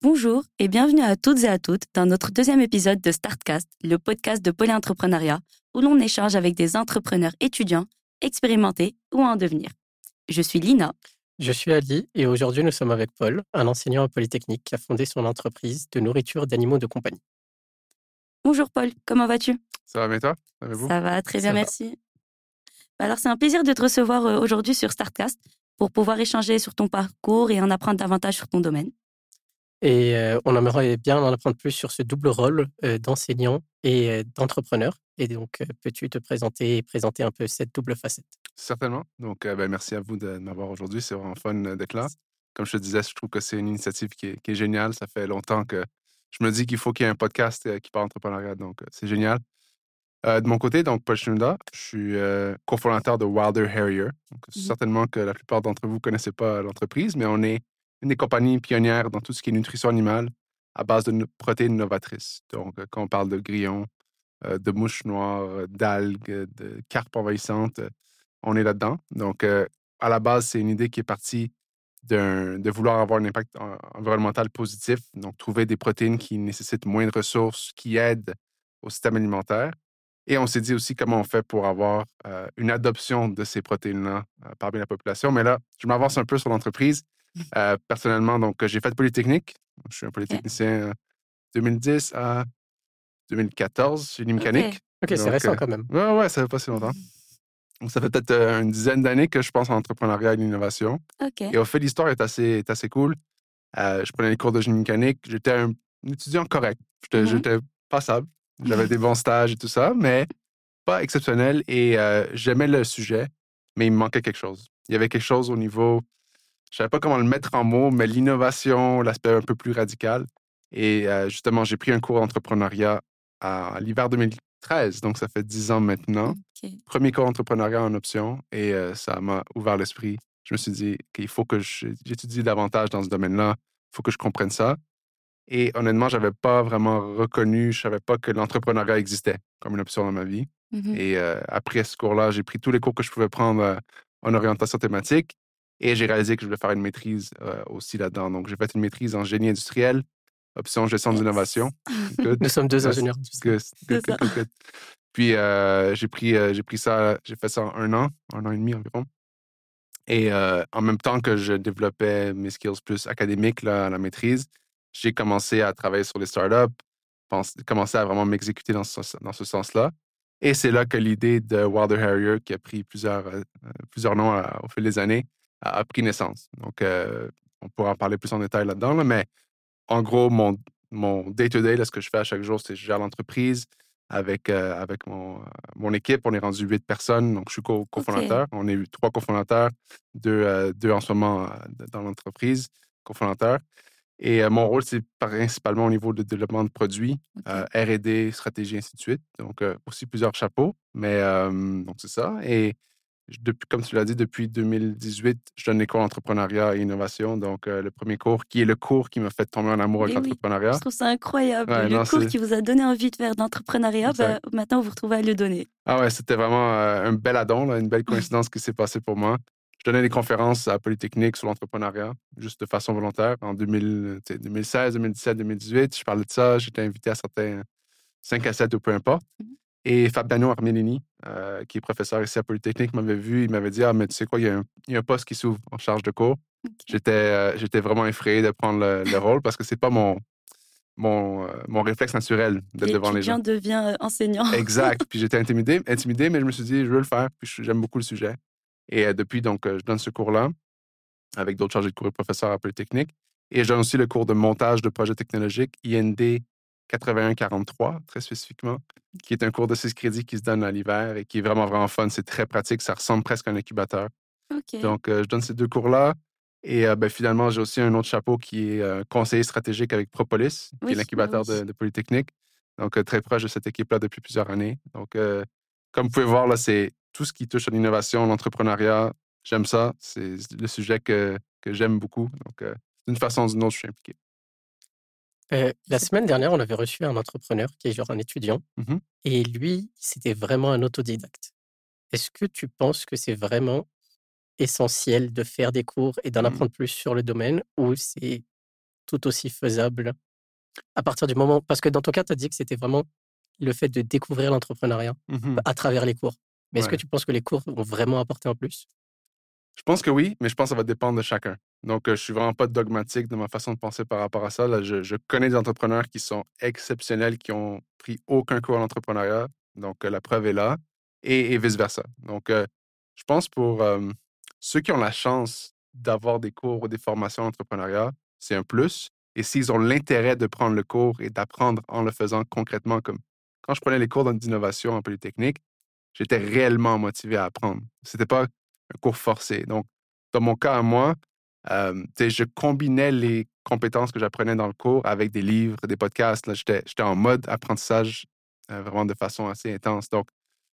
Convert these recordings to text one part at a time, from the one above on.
Bonjour et bienvenue à toutes et à toutes dans notre deuxième épisode de Startcast, le podcast de polyentrepreneuriat où l'on échange avec des entrepreneurs étudiants, expérimentés ou en devenir. Je suis Lina. Je suis Ali et aujourd'hui nous sommes avec Paul, un enseignant à Polytechnique qui a fondé son entreprise de nourriture d'animaux de compagnie. Bonjour Paul, comment vas-tu? Ça va bien toi? Ça va très bien, merci. Bah alors c'est un plaisir de te recevoir euh, aujourd'hui sur Startcast pour pouvoir échanger sur ton parcours et en apprendre davantage sur ton domaine. Et euh, on aimerait bien en apprendre plus sur ce double rôle euh, d'enseignant et d'entrepreneur. Et donc, peux-tu te présenter et présenter un peu cette double facette? Certainement. Donc, ben, merci à vous de m'avoir aujourd'hui. C'est vraiment fun d'être là. Comme je te disais, je trouve que c'est une initiative qui est, géniale. Ça fait longtemps que je me dis qu'il faut qu'il y ait un podcast qui parle d'entrepreneuriat. Donc, c'est génial. De mon côté, donc, Paul je suis cofondateur de Wilder Harrier. Donc, Mmh Certainement que la plupart d'entre vous ne connaissez pas l'entreprise, mais on est une des compagnies pionnières dans tout ce qui est nutrition animale à base de protéines novatrices. Donc, quand on parle de grillons, de mouches noires, d'algues, de carpes envahissantes, on est là-dedans. Donc, à la base, c'est une idée qui est partie de vouloir avoir un impact environnemental positif, donc trouver des protéines qui nécessitent moins de ressources, qui aident au système alimentaire. Et on s'est dit aussi comment on fait pour avoir une adoption de ces protéines-là parmi la population. Mais là, je m'avance un peu sur l'entreprise. Mmh. personnellement, donc, j'ai fait Polytechnique. Je suis un polytechnicien 2010 à 2014, génie mécanique. Ok, c'est récent quand même. Ouais, ouais, ça fait pas si longtemps. Donc, ça fait peut-être une dizaine d'années que je pense en entrepreneuriat et l'innovation. Et au fait, l'histoire est assez, est assez cool. je prenais les cours de génie mécanique. J'étais un étudiant correct. Mmh j'étais passable. J'avais des bons stages et tout ça, mais pas exceptionnel. Et j'aimais le sujet, mais il me manquait quelque chose. Il y avait quelque chose au niveau, je ne savais pas comment le mettre en mots, mais l'innovation, l'aspect un peu plus radical. Et justement, j'ai pris un cours d'entrepreneuriat à l'hiver 2013, donc ça fait dix ans maintenant. Premier cours d'entrepreneuriat en option et ça m'a ouvert l'esprit. Je me suis dit qu'il faut que j'étudie davantage dans ce domaine-là. Il faut que je comprenne ça. Et honnêtement, je n'avais pas vraiment reconnu, je ne savais pas que l'entrepreneuriat existait comme une option dans ma vie. Mmh Et après ce cours-là, j'ai pris tous les cours que je pouvais prendre en orientation thématique et j'ai réalisé que je voulais faire une maîtrise aussi là-dedans. Donc, j'ai fait une maîtrise en génie industriel, option gestion d'innovation. Nous sommes deux ingénieurs. Puis, j'ai pris, j'ai pris ça, j'ai fait ça en un an, un an et demi environ. Et en même temps que je développais mes skills plus académiques là, à la maîtrise, j'ai commencé à travailler sur les startups, commencé à vraiment m'exécuter dans ce, dans ce sens-là. Et c'est là que l'idée de Wilder Harrier, qui a pris plusieurs, plusieurs noms au fil des années, a, pris naissance. Donc, on pourra en parler plus en détail là-dedans, mais en gros, mon, mon day-to-day, ce que je fais à chaque jour, c'est que je gère l'entreprise avec, avec mon, mon, équipe. On est rendu huit personnes, donc je suis cofondateur. On est trois cofondateurs, deux, deux en ce moment dans l'entreprise, cofondateurs. Et mon rôle, c'est principalement au niveau de développement de produits, RD, stratégie, ainsi de suite. Donc, aussi plusieurs chapeaux, mais donc c'est ça. Et depuis, comme tu l'as dit, depuis 2018, je donne les cours d'entrepreneuriat et innovation. Donc, le premier cours, qui est le cours qui m'a fait tomber en amour avec l'entrepreneuriat. je trouve ça incroyable. le cours qui vous a donné envie de faire d'entrepreneuriat, bah, maintenant, vous vous retrouvez à le donner. Ah ouais, c'était vraiment un bel addon, une belle coïncidence qui s'est passée pour moi. Je donnais des conférences à Polytechnique sur l'entrepreneuriat, juste de façon volontaire, en 2016, 2017, 2018. Je parlais de ça, j'étais invité à certains 5 à 7 ou peu importe. Mmh et Fabiano Armelini, euh, qui est professeur ici à Polytechnique, m'avait vu, il m'avait dit Ah, mais tu sais quoi, il y a un, poste qui s'ouvre en charge de cours. Euh, j'étais vraiment effrayé de prendre le, rôle parce que c'est pas mon, mon, euh, mon réflexe naturel d'être devant les gens. devient enseignant. exact. Puis j'étais intimidé, intimidé, mais je me suis dit Je veux le faire, puis j'aime beaucoup le sujet. Et depuis, donc, je donne ce cours-là avec d'autres chargés de cours et professeurs à Polytechnique. Et je donne aussi le cours de montage de projets technologiques, IND 8143, très spécifiquement, qui est un cours de 6 crédits qui se donne à l'hiver et qui est vraiment, vraiment fun. C'est très pratique. Ça ressemble presque à un incubateur. Donc, je donne ces deux cours-là. Et ben, finalement, j'ai aussi un autre chapeau qui est conseiller stratégique avec Propolis, qui est l'incubateur de, Polytechnique. Donc, très proche de cette équipe-là depuis plusieurs années. Donc, comme vous pouvez voir, là, c'est tout ce qui touche à l'innovation, l'entrepreneuriat. J'aime ça. C'est le sujet que, que j'aime beaucoup. Donc, d'une façon ou d'une autre, je suis impliqué. Euh, la semaine dernière, on avait reçu un entrepreneur qui est genre un étudiant. Mmh et lui, c'était vraiment un autodidacte. est-ce que tu penses que c'est vraiment essentiel de faire des cours et d'en Mmh. apprendre plus sur le domaine ou c'est tout aussi faisable à partir du moment parce que dans ton cas, tu as dit que c'était vraiment le fait de découvrir l'entrepreneuriat Mmh à travers les cours. Mais est-ce que tu penses que les cours vont vraiment apporter en plus? Je pense que oui, mais je pense que ça va dépendre de chacun. Donc, euh, je suis vraiment pas dogmatique de ma façon de penser par rapport à ça. Là, je, je connais des entrepreneurs qui sont exceptionnels, qui ont pris aucun cours en entrepreneuriat. Donc, euh, la preuve est là, et, et vice-versa. Donc, euh, je pense pour euh, ceux qui ont la chance d'avoir des cours ou des formations en entrepreneuriat, c'est un plus. Et s'ils ont l'intérêt de prendre le cours et d'apprendre en le faisant concrètement, comme quand je prenais les cours d'innovation en Polytechnique, j'étais réellement motivé à apprendre. C'était pas un cours forcé. Donc, dans mon cas à moi, euh, je combinais les compétences que j'apprenais dans le cours avec des livres, des podcasts. J'étais, en mode apprentissage euh, vraiment de façon assez intense. Donc,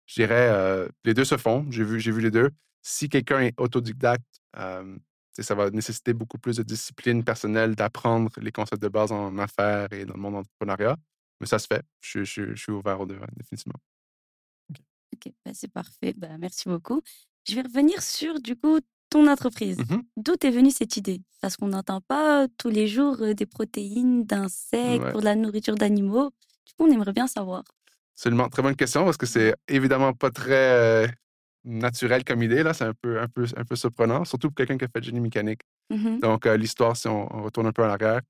je dirais, euh, les deux se font. J'ai vu, les deux. Si quelqu'un est autodidacte, ça va nécessiter beaucoup plus de discipline personnelle, d'apprendre les concepts de base en affaires et dans le monde entrepreneuriat. Mais ça se fait. Je, suis ouvert aux deux, ouais, définitivement. Ok, bah, c'est parfait. Bah, merci beaucoup. Je vais revenir sur, du coup, ton entreprise. Mhm. D'où est venue cette idée? Parce qu'on n'entend pas tous les jours euh, des protéines, d'insectes, Ouais. pour de la nourriture d'animaux. Du coup, on aimerait bien savoir. Absolument. Très bonne question parce que c'est évidemment pas très euh, naturel comme idée. Là. C'est un peu, un, peu, un peu surprenant, surtout pour quelqu'un qui a fait de génie mécanique. Mhm. Donc, euh, l'histoire, si on, on retourne un peu en arrière.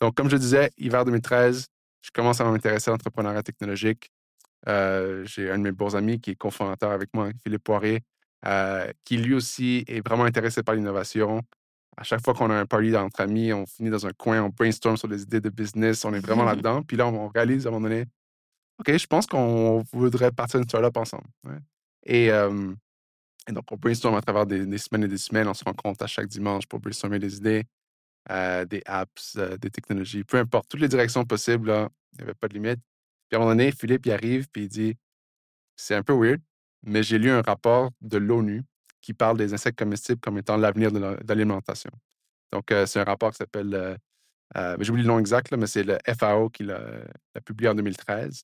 Donc, comme je disais, hiver 2013, je commence à m'intéresser à l'entrepreneuriat technologique. Euh, J'ai un de mes bons amis qui est cofondateur avec moi, Philippe Poiré, euh, qui lui aussi est vraiment intéressé par l'innovation. À chaque fois qu'on a un party entre amis, on finit dans un coin, on brainstorm sur des idées de business, on est vraiment là-dedans. Puis là, on, réalise à un moment donné, OK, je pense qu'on voudrait partir une startup ensemble. ouais. Et, euh, et donc, on brainstorm à travers des, des semaines et des semaines. On se rencontre à chaque dimanche pour brainstormer des idées, euh, des apps, euh, des technologies, peu importe, toutes les directions possibles. là, Il n'y avait pas de limite. Puis à un moment donné, Philippe, il arrive, puis il dit C'est un peu weird, mais j'ai lu un rapport de l'ONU qui parle des insectes comestibles comme étant l'avenir de la- de l'alimentation. Donc, euh, c'est un rapport qui s'appelle, euh, euh, le nom exact, mais c'est le FAO qui l'a publié en 2013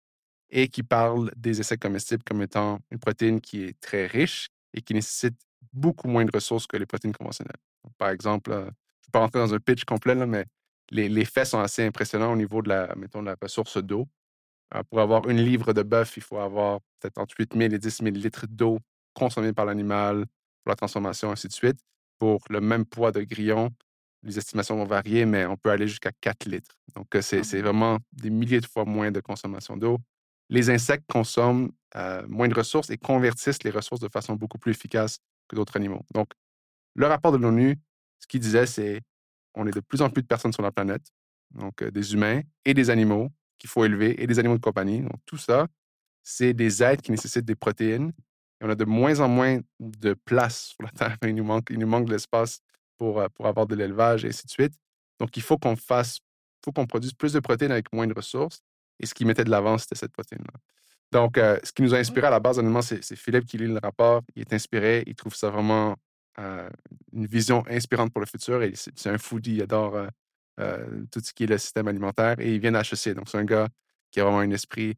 et qui parle des insectes comestibles comme étant une protéine qui est très riche et qui nécessite beaucoup moins de ressources que les protéines conventionnelles. Par exemple, euh, je ne vais pas rentrer dans un pitch complet, mais les, les faits sont assez impressionnants au niveau de la, mettons, de la ressource d'eau. Euh, pour avoir une livre de bœuf, il faut avoir peut-être entre 8 000 et 10 000 litres d'eau consommée par l'animal pour la transformation, ainsi de suite. Pour le même poids de grillon, les estimations vont varier, mais on peut aller jusqu'à 4 litres. Donc, euh, c'est Ah c'est vraiment des milliers de fois moins de consommation d'eau. Les insectes consomment euh, moins de ressources et convertissent les ressources de façon beaucoup plus efficace que d'autres animaux. Donc, le rapport de l'ONU, ce qu'il disait, c'est on est de plus en plus de personnes sur la planète, donc euh, des humains et des animaux qu'il faut élever et des animaux de compagnie. Donc, tout ça, c'est des êtres qui nécessitent des protéines. Et on a de moins en moins de place sur la Terre. Il nous manque, il nous manque de l'espace pour, euh, pour avoir de l'élevage et ainsi de suite. Donc, il faut qu'on fasse, faut qu'on produise plus de protéines avec moins de ressources. Et ce qui mettait de l'avant, c'était cette protéine-là. Donc, euh, ce qui nous a inspiré à la base, honnêtement, c'est Philippe qui lit le rapport. Il est inspiré. Il trouve ça vraiment euh, une vision inspirante pour le futur. Et c'est un foodie. Il adore euh, tout ce qui est le système alimentaire. Et il vient d'HEC. Donc, c'est un gars qui a vraiment un esprit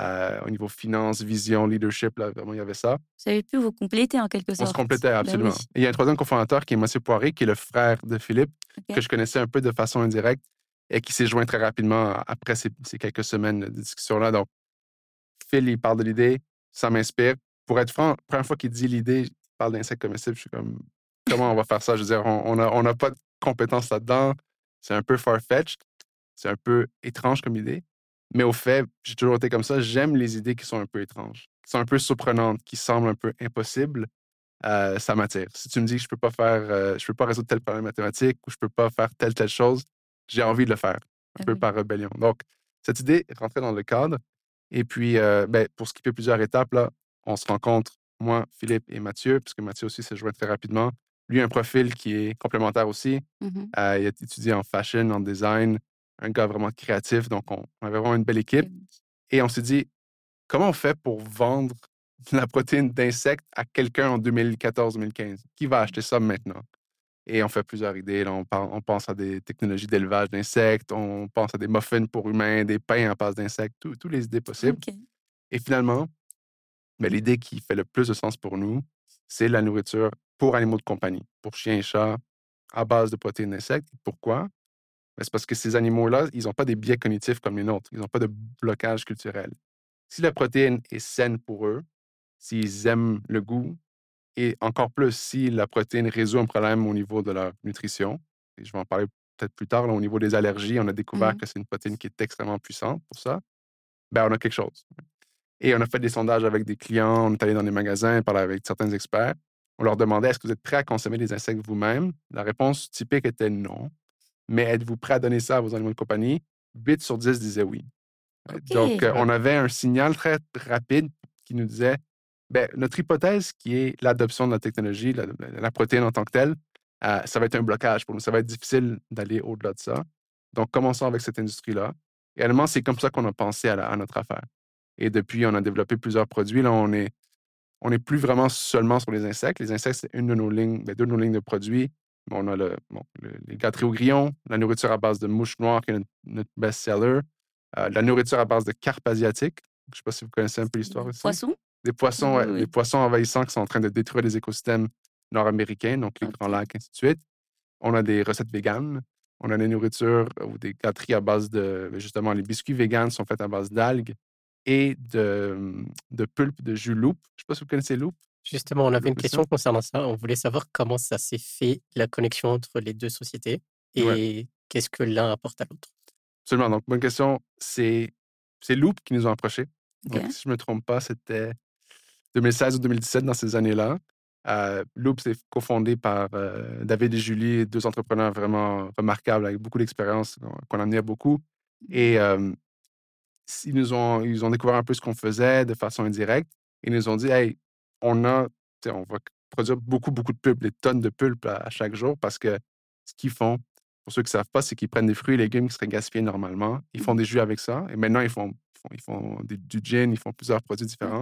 euh, au niveau finance, vision, leadership. Là, vraiment, il y avait ça. Vous avez pu vous compléter en quelque On sorte. se complétait Ben absolument. oui. Et il y a un troisième cofondateur qui est M. Poiré, qui est le frère de Philippe, que je connaissais un peu de façon indirecte et qui s'est joint très rapidement après ces, ces quelques semaines de discussion-là. Donc, Phil, il parle de l'idée, ça m'inspire. Pour être franc, la première fois qu'il dit l'idée, il parle d'insectes comestibles, je suis comme, comment on va faire ça? Je veux dire, on n'a on a pas de compétences là-dedans. C'est un peu far-fetched. C'est un peu étrange comme idée. Mais au fait, j'ai toujours été comme ça. J'aime les idées qui sont un peu étranges, qui sont un peu surprenantes, qui semblent un peu impossibles. Euh, ça m'attire. Si tu me dis que je peux pas faire, euh, je peux pas résoudre tel problème mathématique ou je peux pas faire telle telle chose, j'ai envie de le faire, un peu par rébellion. Donc, cette idée est rentrée dans le cadre. Et puis, euh, ben, pour skipper plusieurs étapes, là, on se rencontre, moi, Philippe et Mathieu, puisque Mathieu aussi s'est joint très rapidement. Lui a un profil qui est complémentaire aussi. Mhm. Euh, il a étudié en fashion, en design, un gars vraiment créatif. Donc, on, on avait vraiment une belle équipe. Et on s'est dit, comment on fait pour vendre la protéine d'insectes à quelqu'un en 2014-2015? Qui va acheter ça maintenant? Et on fait plusieurs idées. là. on, pense à des technologies d'élevage d'insectes, on pense à des muffins pour humains, des pains en passe d'insectes, tout- toutes les idées possibles. Et finalement, Mais l'idée qui fait le plus de sens pour nous, c'est la nourriture pour animaux de compagnie, pour chiens et chats, à base de protéines d'insectes. Pourquoi? Ben, c'est parce que ces animaux-là, ils n'ont pas des biais cognitifs comme les nôtres. Ils n'ont pas de blocage culturel. Si la protéine est saine pour eux, s'ils aiment le goût, et encore plus si la protéine résout un problème au niveau de leur nutrition, et je vais en parler peut-être plus tard, au niveau des allergies, on a découvert Mmh que c'est une protéine qui est extrêmement puissante pour ça, ben on a quelque chose. Et on a fait des sondages avec des clients, on est allé dans des magasins, parlé avec certains experts. On leur demandait est-ce que vous êtes prêt à consommer des insectes vous-même? La réponse typique était non. Mais êtes-vous prêt à donner ça à vos animaux de compagnie? 8 sur 10 disaient oui. Euh, Donc, euh, on avait un signal très rapide qui nous disait ben, notre hypothèse qui est l'adoption de la technologie, la, la protéine en tant que telle, euh, ça va être un blocage pour nous. Ça va être difficile d'aller au-delà de ça. Donc, commençons avec cette industrie-là. Et réellement, c'est comme ça qu'on a pensé à, la- à notre affaire. Et depuis, on a développé plusieurs produits. Là, on est, on n'est plus vraiment seulement sur les insectes. Les insectes, c'est une de nos lignes, ben, deux de nos lignes de produits. On a le, bon, le- les gâteries au grillon, la nourriture à base de mouches noires, qui est notre, notre best-seller, euh, la nourriture à base de carpe asiatique. Je ne sais pas si vous connaissez un peu l'histoire aussi. Poisson? Des poissons, Oui, ouais, oui. des poissons envahissants qui sont en train de détruire les écosystèmes nord-américains, donc les grands lacs, ainsi de suite. On a des recettes véganes. On a des nourritures ou des gâteries à base de. ben, Justement, les biscuits véganes sont faits à base d'algues et de, de pulpe de jus loupe. Je ne sais pas si vous connaissez loupe. Justement, on avait une question concernant ça. On voulait savoir comment ça s'est fait, la connexion entre les deux sociétés et Ouais. qu'est-ce que l'un apporte à l'autre. Absolument. Donc, bonne question. C'est Loop qui nous ont approchés. Donc, si je ne me trompe pas, c'était 2016 ou 2017 dans ces années-là. Euh, Loop, c'est cofondé par euh, David et Julie, deux entrepreneurs vraiment remarquables avec beaucoup d'expérience, qu'on qu'on admire beaucoup. Et euh, ils nous ont, ils ont découvert un peu ce qu'on faisait de façon indirecte. Ils nous ont dit, hey, on a, on va produire beaucoup, beaucoup de pulpe, des tonnes de pulpe à, à chaque jour parce que ce qu'ils font, pour ceux qui ne savent pas, c'est qu'ils prennent des fruits et légumes qui seraient gaspillés normalement. Ils font Mhm. des jus avec ça. Et maintenant, ils font, ils font, ils font des- du gin, ils font plusieurs produits différents.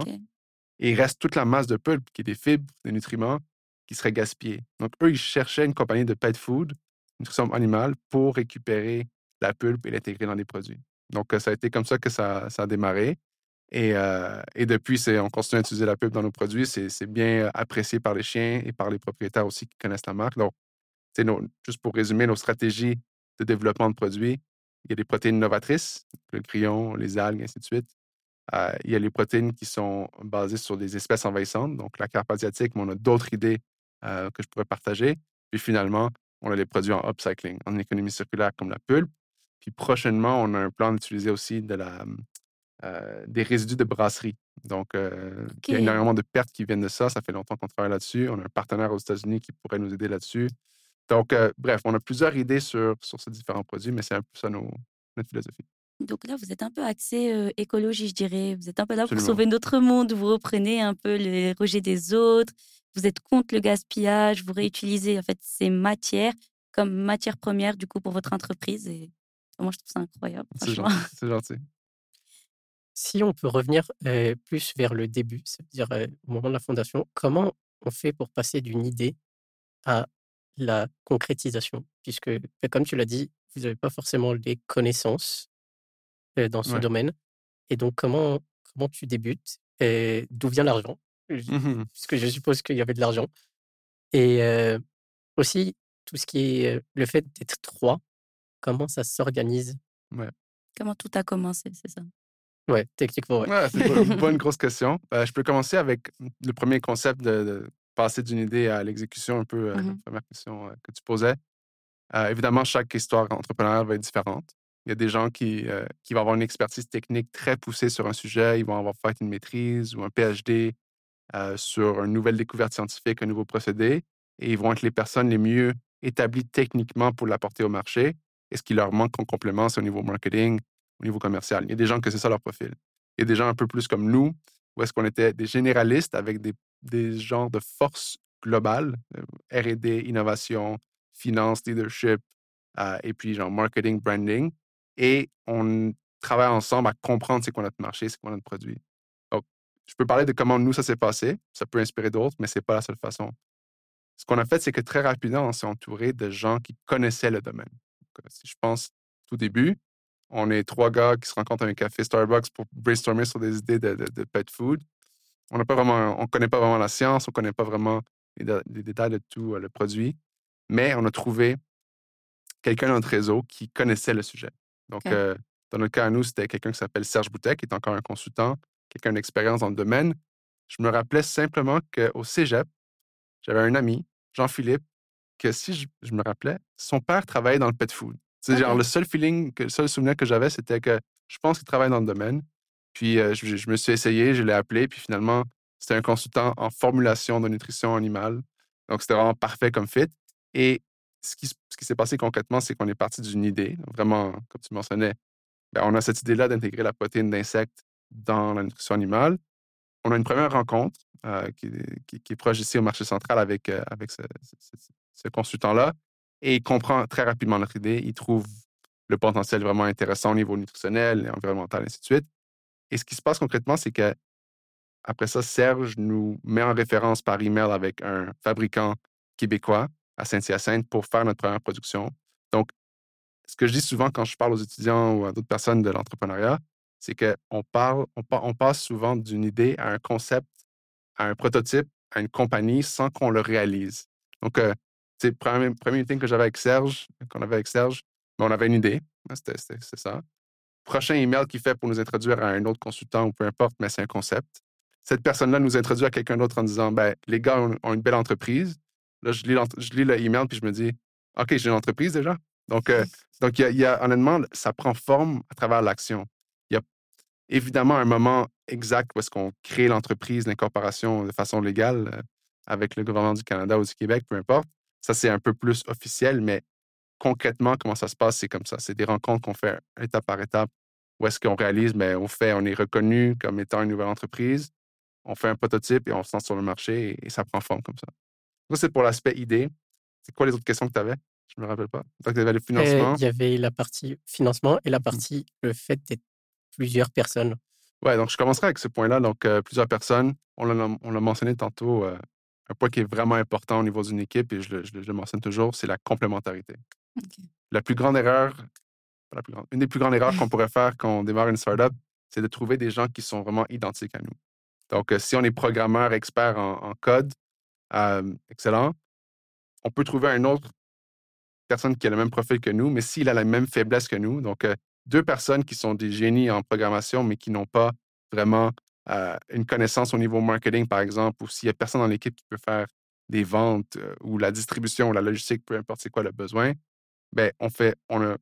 Et il reste toute la masse de pulpe, qui est des fibres, des nutriments, qui seraient gaspillés. Donc, eux, ils cherchaient une compagnie de pet food, nutrition animale, pour récupérer la pulpe et l'intégrer dans les produits. Donc, ça a été comme ça que ça, a démarré. Et, depuis, on continue à utiliser la pulpe dans nos produits. C'est bien apprécié par les chiens et par les propriétaires aussi qui connaissent la marque. Donc, nos- juste pour résumer nos stratégies de développement de produits, il y a des protéines novatrices, le grillon, les algues, ainsi de suite. Il y a les protéines qui sont basées sur des espèces envahissantes, donc la carpe asiatique, mais on a d'autres idées que je pourrais partager. Puis finalement, on a les produits en upcycling, en économie circulaire comme la pulpe. Puis prochainement, on a un plan d'utiliser aussi de la, euh, des résidus de brasserie. Donc, euh, il y a énormément de pertes qui viennent de ça. Ça fait longtemps qu'on travaille là-dessus. On a un partenaire aux États-Unis qui pourrait nous aider là-dessus. Donc, euh, bref, on a plusieurs idées sur, sur ces différents produits, mais c'est un peu ça nos- notre philosophie. Donc là, vous êtes un peu axé euh, écologie, je dirais. Vous êtes un peu là pour sauver notre monde. Vous reprenez un peu les rejets des autres. Vous êtes contre le gaspillage. Vous réutilisez en fait ces matières comme matière première du coup pour votre entreprise. Et moi, je trouve ça incroyable, C'est gentil. Si on peut revenir euh, plus vers le début, c'est-à-dire euh, au moment de la fondation, comment on fait pour passer d'une idée à la concrétisation? Puisque, ben, comme tu l'as dit, vous n'avez pas forcément les connaissances euh, dans ce Ouais. domaine. Et donc, comment, comment tu débutes et D'où vient l'argent? Mhm. Puisque je suppose qu'il y avait de l'argent. Et euh, aussi, tout ce qui est euh, le fait d'être trois, comment ça s'organise Comment tout a commencé, c'est ça. Ouais, techniquement, ouais. Ouais, c'est pas une bonne grosse question. Euh, je peux commencer avec le premier concept de, de passer d'une idée à l'exécution, un peu euh, la Mhm. première question euh, que tu posais. Euh, évidemment, chaque histoire entrepreneuriale va être différente. Il y a des gens qui, euh, qui vont avoir une expertise technique très poussée sur un sujet, ils vont avoir fait une maîtrise ou un PhD euh, sur une nouvelle découverte scientifique, un nouveau procédé, et ils vont être les personnes les mieux établies techniquement pour l'apporter au marché. Et ce qui leur manque en complément, c'est au niveau marketing, au niveau commercial. Il y a des gens que c'est ça leur profil. Il y a des gens un peu plus comme nous, où est-ce qu'on était des généralistes avec des, genres de force globale, euh, R&D, innovation, finance, leadership, euh, et puis genre marketing, branding. Et on travaille ensemble à comprendre c'est quoi notre marché, c'est quoi notre produit. Donc, je peux parler de comment nous, ça s'est passé. Ça peut inspirer d'autres, mais c'est pas la seule façon. Ce qu'on a fait, c'est que très rapidement, on s'est entouré de gens qui connaissaient le domaine. Euh, si je pense tout début, on est trois gars qui se rencontrent à un café Starbucks pour brainstormer sur des idées de, de- de pet food. On n'a pas vraiment, on connaît pas vraiment la science, on connaît pas vraiment les, les détails de tout le produit, mais on a trouvé quelqu'un dans notre réseau qui connaissait le sujet. Donc, dans notre cas à nous, c'était quelqu'un qui s'appelle Serge Boutet, qui est encore un consultant, quelqu'un d'expérience dans le domaine. Je me rappelais simplement qu'au cégep, j'avais un ami, Jean-Philippe, que si je, me rappelais, son père travaillait dans le pet food. C'est genre le seul feeling, le seul souvenir que j'avais, c'était que je pense qu'il travaille dans le domaine. Puis je, me suis essayé, je l'ai appelé, puis finalement, c'était un consultant en formulation de nutrition animale. Donc, c'était vraiment parfait comme fit. Et ce qui, ce qui s'est passé concrètement, c'est qu'on est parti d'une idée, vraiment, comme tu mentionnais, ben, on a cette idée-là d'intégrer la protéine d'insectes dans la nutrition animale. On a une première rencontre qui, est proche ici au marché central avec, avec ce, ce consultant-là et il comprend très rapidement notre idée. Il trouve le potentiel vraiment intéressant au niveau nutritionnel, environnemental, et ainsi de suite. Et ce qui se passe concrètement, c'est que après ça, Serge nous met en référence par email avec un fabricant québécois à Saint-Hyacinthe pour faire notre première production. Donc, ce que je dis souvent quand je parle aux étudiants ou à d'autres personnes de l'entrepreneuriat, c'est qu'on parle, on, passe souvent d'une idée à un concept, à un prototype, à une compagnie sans qu'on le réalise. Donc, euh, c'est le premier, premier meeting que j'avais avec Serge, qu'on avait avec Serge, on avait une idée, hein, c'était ça. Prochain email qu'il fait pour nous introduire à un autre consultant ou peu importe, mais c'est un concept. Cette personne-là nous introduit à quelqu'un d'autre en disant ben, les gars ont, une belle entreprise. Là, je lis, je lis le email puis je me dis OK, j'ai une entreprise déjà. Donc, euh, donc il y, a, honnêtement, ça prend forme à travers l'action. Il y a évidemment un moment exact où est-ce qu'on crée l'entreprise, l'incorporation de façon légale euh, avec le gouvernement du Canada ou du Québec, peu importe. Ça, c'est un peu plus officiel, mais concrètement, comment ça se passe, c'est comme ça. C'est des rencontres qu'on fait étape par étape où est-ce qu'on réalise, mais on fait, on est reconnu comme étant une nouvelle entreprise, on fait un prototype et on se lance sur le marché et, ça prend forme comme ça. Ça, c'est pour l'aspect idée. C'est quoi les autres questions que tu avais? Je ne me rappelle pas. Donc, il y avait le financement. il y avait la partie financement et la mmh. partie le fait d'être plusieurs personnes. Ouais, donc je commencerai avec ce point-là. Donc, euh, plusieurs personnes. On l'a mentionné tantôt. Euh, un point qui est vraiment important au niveau d'une équipe, et je le, mentionne toujours, c'est la complémentarité. La plus grande erreur, la plus grande, une des plus grandes erreurs qu'on pourrait faire quand on démarre une startup, c'est de trouver des gens qui sont vraiment identiques à nous. Donc, euh, si on est programmeur, expert en, code, excellent, on peut trouver une autre personne qui a le même profil que nous, mais s'il a la même faiblesse que nous, donc euh, deux personnes qui sont des génies en programmation, mais qui n'ont pas vraiment euh, une connaissance au niveau marketing, par exemple, ou s'il n'y a personne dans l'équipe qui peut faire des ventes euh, ou la distribution ou la logistique, peu importe c'est quoi le besoin, ben, on fait, on,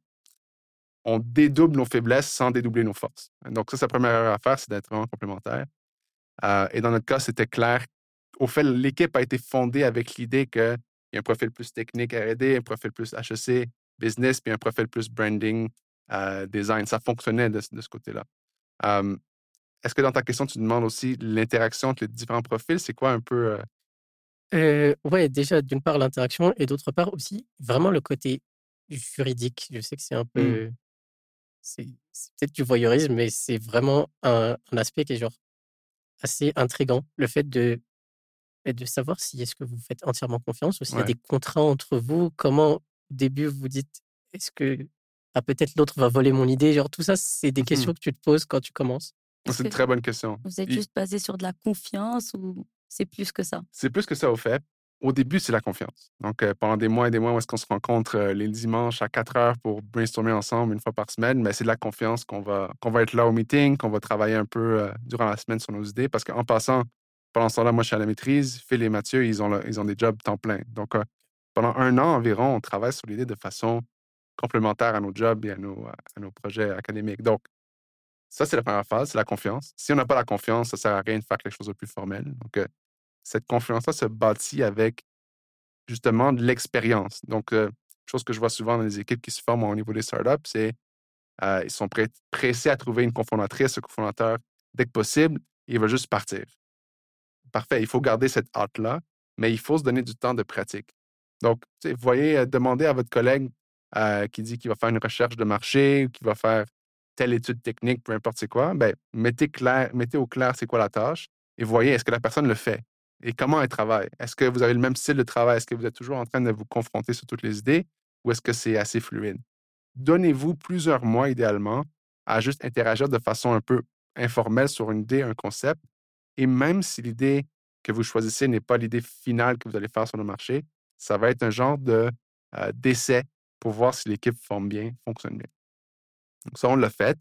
on dédouble nos faiblesses sans dédoubler nos forces. Donc, ça, c'est la première erreur à faire, c'est d'être vraiment complémentaire. Euh, et dans notre cas, c'était clair. Au fait, l'équipe a été fondée avec l'idée qu'il y a un profil plus technique R&D, un profil plus HEC, business, puis un profil plus branding, design. Ça fonctionnait de, ce côté-là. Est-ce que dans ta question, tu demandes aussi l'interaction entre les différents profils? C'est quoi un peu. Euh? Oui, déjà, d'une part, l'interaction et d'autre part aussi, vraiment le côté juridique. Je sais que c'est un mmh. peu. C'est peut-être du voyeurisme, mais c'est vraiment un, aspect qui est genre assez intrigant. Le fait de, de savoir si est-ce que vous faites entièrement confiance ou s'il y a des contrats entre vous. Comment, au début, vous dites est-ce que ah, peut-être l'autre va voler mon idée? Genre, tout ça, c'est des mmh questions que tu te poses quand tu commences. C'est une très bonne question. Vous êtes juste basé sur de la confiance ou c'est plus que ça? C'est plus que ça, au fait. Au début, c'est la confiance. Donc, euh, pendant des mois et des mois où est-ce qu'on se rencontre euh, les dimanches à 4 heures pour brainstormer ensemble une fois par semaine, mais c'est de la confiance qu'on va, qu'on va être là au meeting, qu'on va travailler un peu euh, durant la semaine sur nos idées. Parce qu'en passant, pendant ce temps-là, moi, je suis à la maîtrise. Phil et Mathieu, ils ont, ils ont des jobs temps plein. Donc, pendant un an environ, on travaille sur l'idée de façon complémentaire à nos jobs et à nos, à nos projets académiques. Donc, ça, c'est la première phase, c'est la confiance. Si on n'a pas la confiance, ça ne sert à rien de faire quelque chose de plus formel. Donc, euh, cette confiance-là se bâtit avec justement de l'expérience. Donc, euh, chose que je vois souvent dans les équipes qui se forment au niveau des startups, c'est euh, ils sont pressés à trouver une cofondatrice, un cofondateur dès que possible, et ils veulent juste partir. Parfait, il faut garder cette hâte-là, mais il faut se donner du temps de pratique. Donc, vous voyez, demandez à votre collègue qui dit qu'il va faire une recherche de marché ou qu'il va faire telle étude technique, peu importe c'est quoi, ben, mettez, clair, mettez au clair c'est quoi la tâche et voyez est-ce que la personne le fait et comment elle travaille? Est-ce que vous avez le même style de travail? Est-ce que vous êtes toujours en train de vous confronter sur toutes les idées ou est-ce que c'est assez fluide? Donnez-vous plusieurs mois idéalement à juste interagir de façon un peu informelle sur une idée, un concept Et même si l'idée que vous choisissez n'est pas l'idée finale que vous allez faire sur le marché, ça va être un genre de euh, d'essai pour voir si l'équipe forme bien, fonctionne bien. Donc ça, on l'a fait.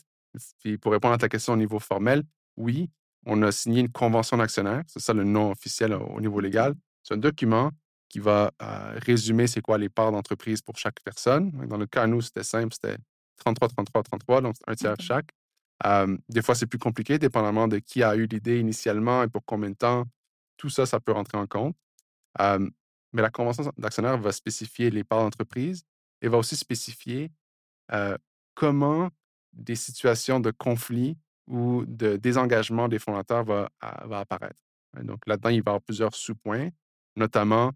Puis pour répondre à ta question au niveau formel, oui, on a signé une convention d'actionnaire. C'est ça le nom officiel au niveau légal. C'est un document qui va euh, résumer c'est quoi les parts d'entreprise pour chaque personne. Dans le cas, nous, c'était simple, c'était 33, 33, 33, donc un tiers chaque. des fois, c'est plus compliqué, dépendamment de qui a eu l'idée initialement et pour combien de temps. Tout ça, ça peut rentrer en compte. mais la convention d'actionnaire va spécifier les parts d'entreprise et va aussi spécifier euh, comment des situations de conflit ou de désengagement des fondateurs va, va apparaître. Donc là-dedans, il va y avoir plusieurs sous-points, notamment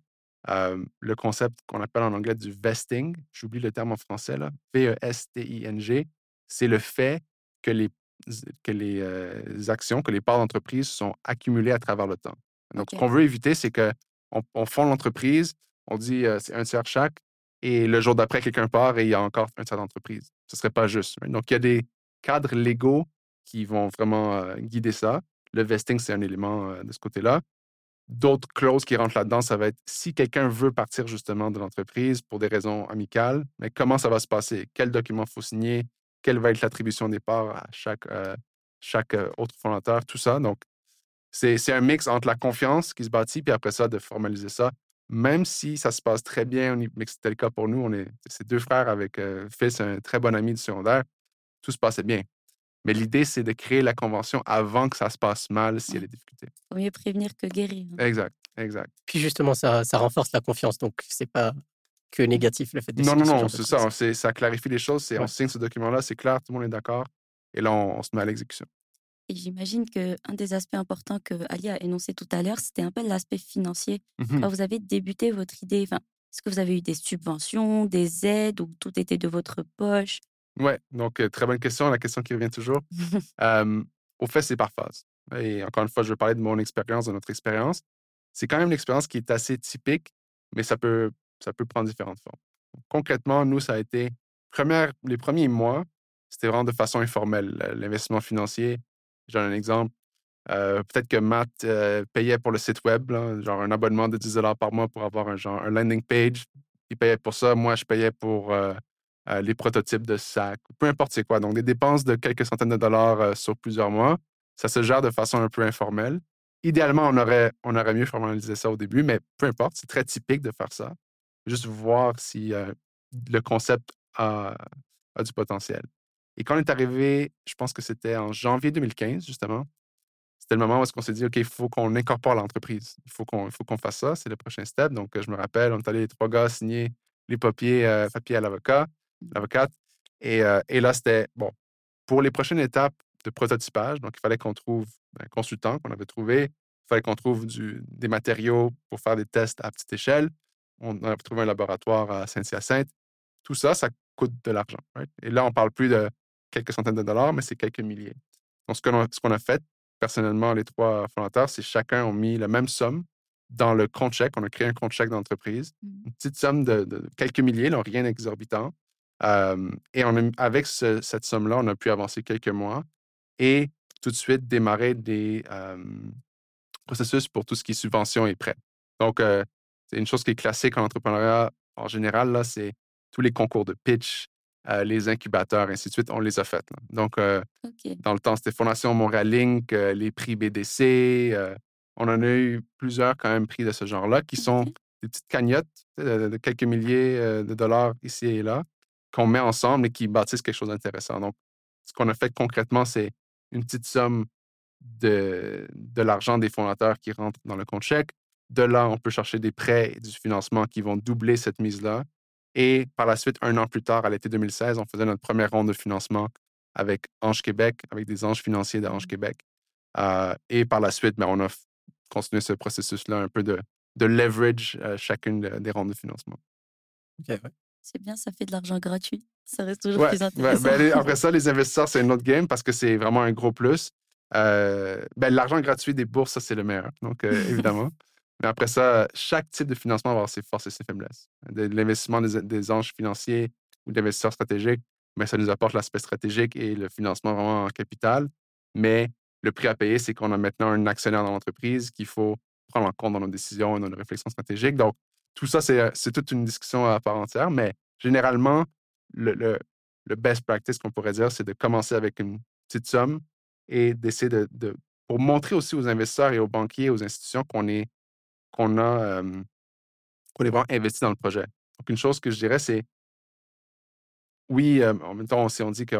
le concept qu'on appelle en anglais du vesting. J'oublie le terme en français, là. V-E-S-T-I-N-G. C'est le fait que les, que les actions, que les parts d'entreprise sont accumulées à travers le temps. Donc, ce qu'on veut éviter, c'est qu'on on fonde l'entreprise, on dit c'est un tiers chaque, et le jour d'après, quelqu'un part et il y a encore un tiers d'entreprise. Ce ne serait pas juste. Donc, il y a des cadres légaux qui vont vraiment guider ça. Le vesting, c'est un élément de ce côté-là. D'autres clauses qui rentrent là-dedans, ça va être si quelqu'un veut partir justement de l'entreprise pour des raisons amicales, mais comment ça va se passer? Quel document faut signer? Quelle va être l'attribution des parts à chaque, chaque autre fondateur? Tout ça. Donc, c'est un mix entre la confiance qui se bâtit, puis après ça, de formaliser ça même si ça se passe très bien, mais c'était le cas pour nous, on est ces deux frères avec euh, fils, un très bon ami du secondaire, tout se passait bien. Mais l'idée, c'est de créer la convention avant que ça se passe mal s'il y a des difficultés. Il vaut mieux prévenir que guérir. Hein. Exact, exact. Puis justement, ça, ça renforce la confiance, donc c'est pas que négatif le fait de Non, non, non, c'est ça. Ça clarifie les choses. On signe ce document-là, c'est clair, tout le monde est d'accord. Et là, on se met à l'exécution. Et j'imagine qu'un des aspects importants que Ali a énoncé tout à l'heure, c'était un peu l'aspect financier. Mmh Quand vous avez débuté votre idée, est-ce que vous avez eu des subventions, des aides ou tout était de votre poche? Oui, donc très bonne question, la question qui revient toujours. au fait, c'est par phase. Et encore une fois, je vais parler de mon expérience, de notre expérience. C'est quand même une expérience qui est assez typique, mais ça peut, ça peut prendre différentes formes. Concrètement, nous, ça a été première, les premiers mois, c'était vraiment de façon informelle. L'investissement financier, J'ai un exemple. Euh, peut-être que Matt euh, payait pour le site web, genre un abonnement de 10 par mois pour avoir un, genre, un landing page. Il payait pour ça. Moi, je payais pour euh, les prototypes de sacs, peu importe c'est quoi. Donc, des dépenses de quelques centaines de dollars sur plusieurs mois. Ça se gère de façon un peu informelle. Idéalement, on aurait, on aurait mieux formalisé ça au début, mais peu importe, c'est très typique de faire ça. Juste voir si le concept a, a du potentiel. Et quand on est arrivé, je pense que c'était en janvier 2015, justement, c'était le moment où on s'est dit, OK, il faut qu'on incorpore l'entreprise. Il faut qu'on qu'on fasse ça. C'est le prochain step. Donc, je me rappelle, on est allé les trois gars signer les papiers, euh, papiers à l'avocat, l'avocate. Et, euh, et, là, c'était, bon, pour les prochaines étapes de prototypage, donc il fallait qu'on trouve un consultant qu'on avait trouvé. Il fallait qu'on trouve des matériaux pour faire des tests à petite échelle. On a trouvé un laboratoire à Saint-Hyacinthe. Tout ça, ça coûte de l'argent. Et là, on ne parle plus de quelques centaines de dollars, mais c'est quelques milliers. Donc, ce qu'on a, fait, personnellement, les trois fondateurs, c'est chacun ont mis la même somme dans le compte chèque. On a créé un compte chèque d'entreprise, mmh. une petite somme de, quelques milliers, là, rien d'exorbitant. et on avec cette somme-là, on a pu avancer quelques mois et tout de suite démarrer des processus pour tout ce qui est subvention et prêt. Donc, euh, c'est une chose qui est classique en entrepreneuriat en général, là, c'est tous les concours de pitch, euh, les incubateurs, ainsi de suite, on les a faites. Donc, euh, dans le temps, c'était Fondation Montréal Link, euh, les prix BDC. on en a eu plusieurs quand même prix de ce genre-là qui sont des petites cagnottes de, quelques milliers de dollars ici et là qu'on met ensemble et qui bâtissent quelque chose d'intéressant. Donc, ce qu'on a fait concrètement, c'est une petite somme de, de l'argent des fondateurs qui rentrent dans le compte chèque. De là, on peut chercher des prêts et du financement qui vont doubler cette mise-là. Et par la suite, un an plus tard, à l'été 2016, on faisait notre première ronde de financement avec Ange Québec, avec des anges financiers d'Ange mmh. Québec. Euh, et par la suite, ben, on a continué ce processus-là, un peu de, de leverage euh, chacune des rondes de financement. C'est bien, ça fait de l'argent gratuit. Ça reste toujours plus intéressant. Ben, après ça, les investisseurs, c'est un autre game parce que c'est vraiment un gros plus. Euh, ben, l'argent gratuit des bourses, ça, c'est le meilleur. Donc, évidemment. Mais après ça, chaque type de financement va avoir ses forces et ses faiblesses. De l'investissement des, anges financiers ou d'investisseurs stratégiques, mais ça nous apporte l'aspect stratégique et le financement vraiment en capital. Mais le prix à payer, c'est qu'on a maintenant un actionnaire dans l'entreprise qu'il faut prendre en compte dans nos décisions et dans nos réflexions stratégiques. Donc, tout ça, c'est toute une discussion à part entière, mais généralement, le, le, best practice qu'on pourrait dire, c'est de commencer avec une petite somme et d'essayer de, pour montrer aussi aux investisseurs et aux banquiers, aux institutions qu'on est qu'on a vraiment investi dans le projet. Donc, une chose que je dirais, c'est oui, en même temps, on, on dit que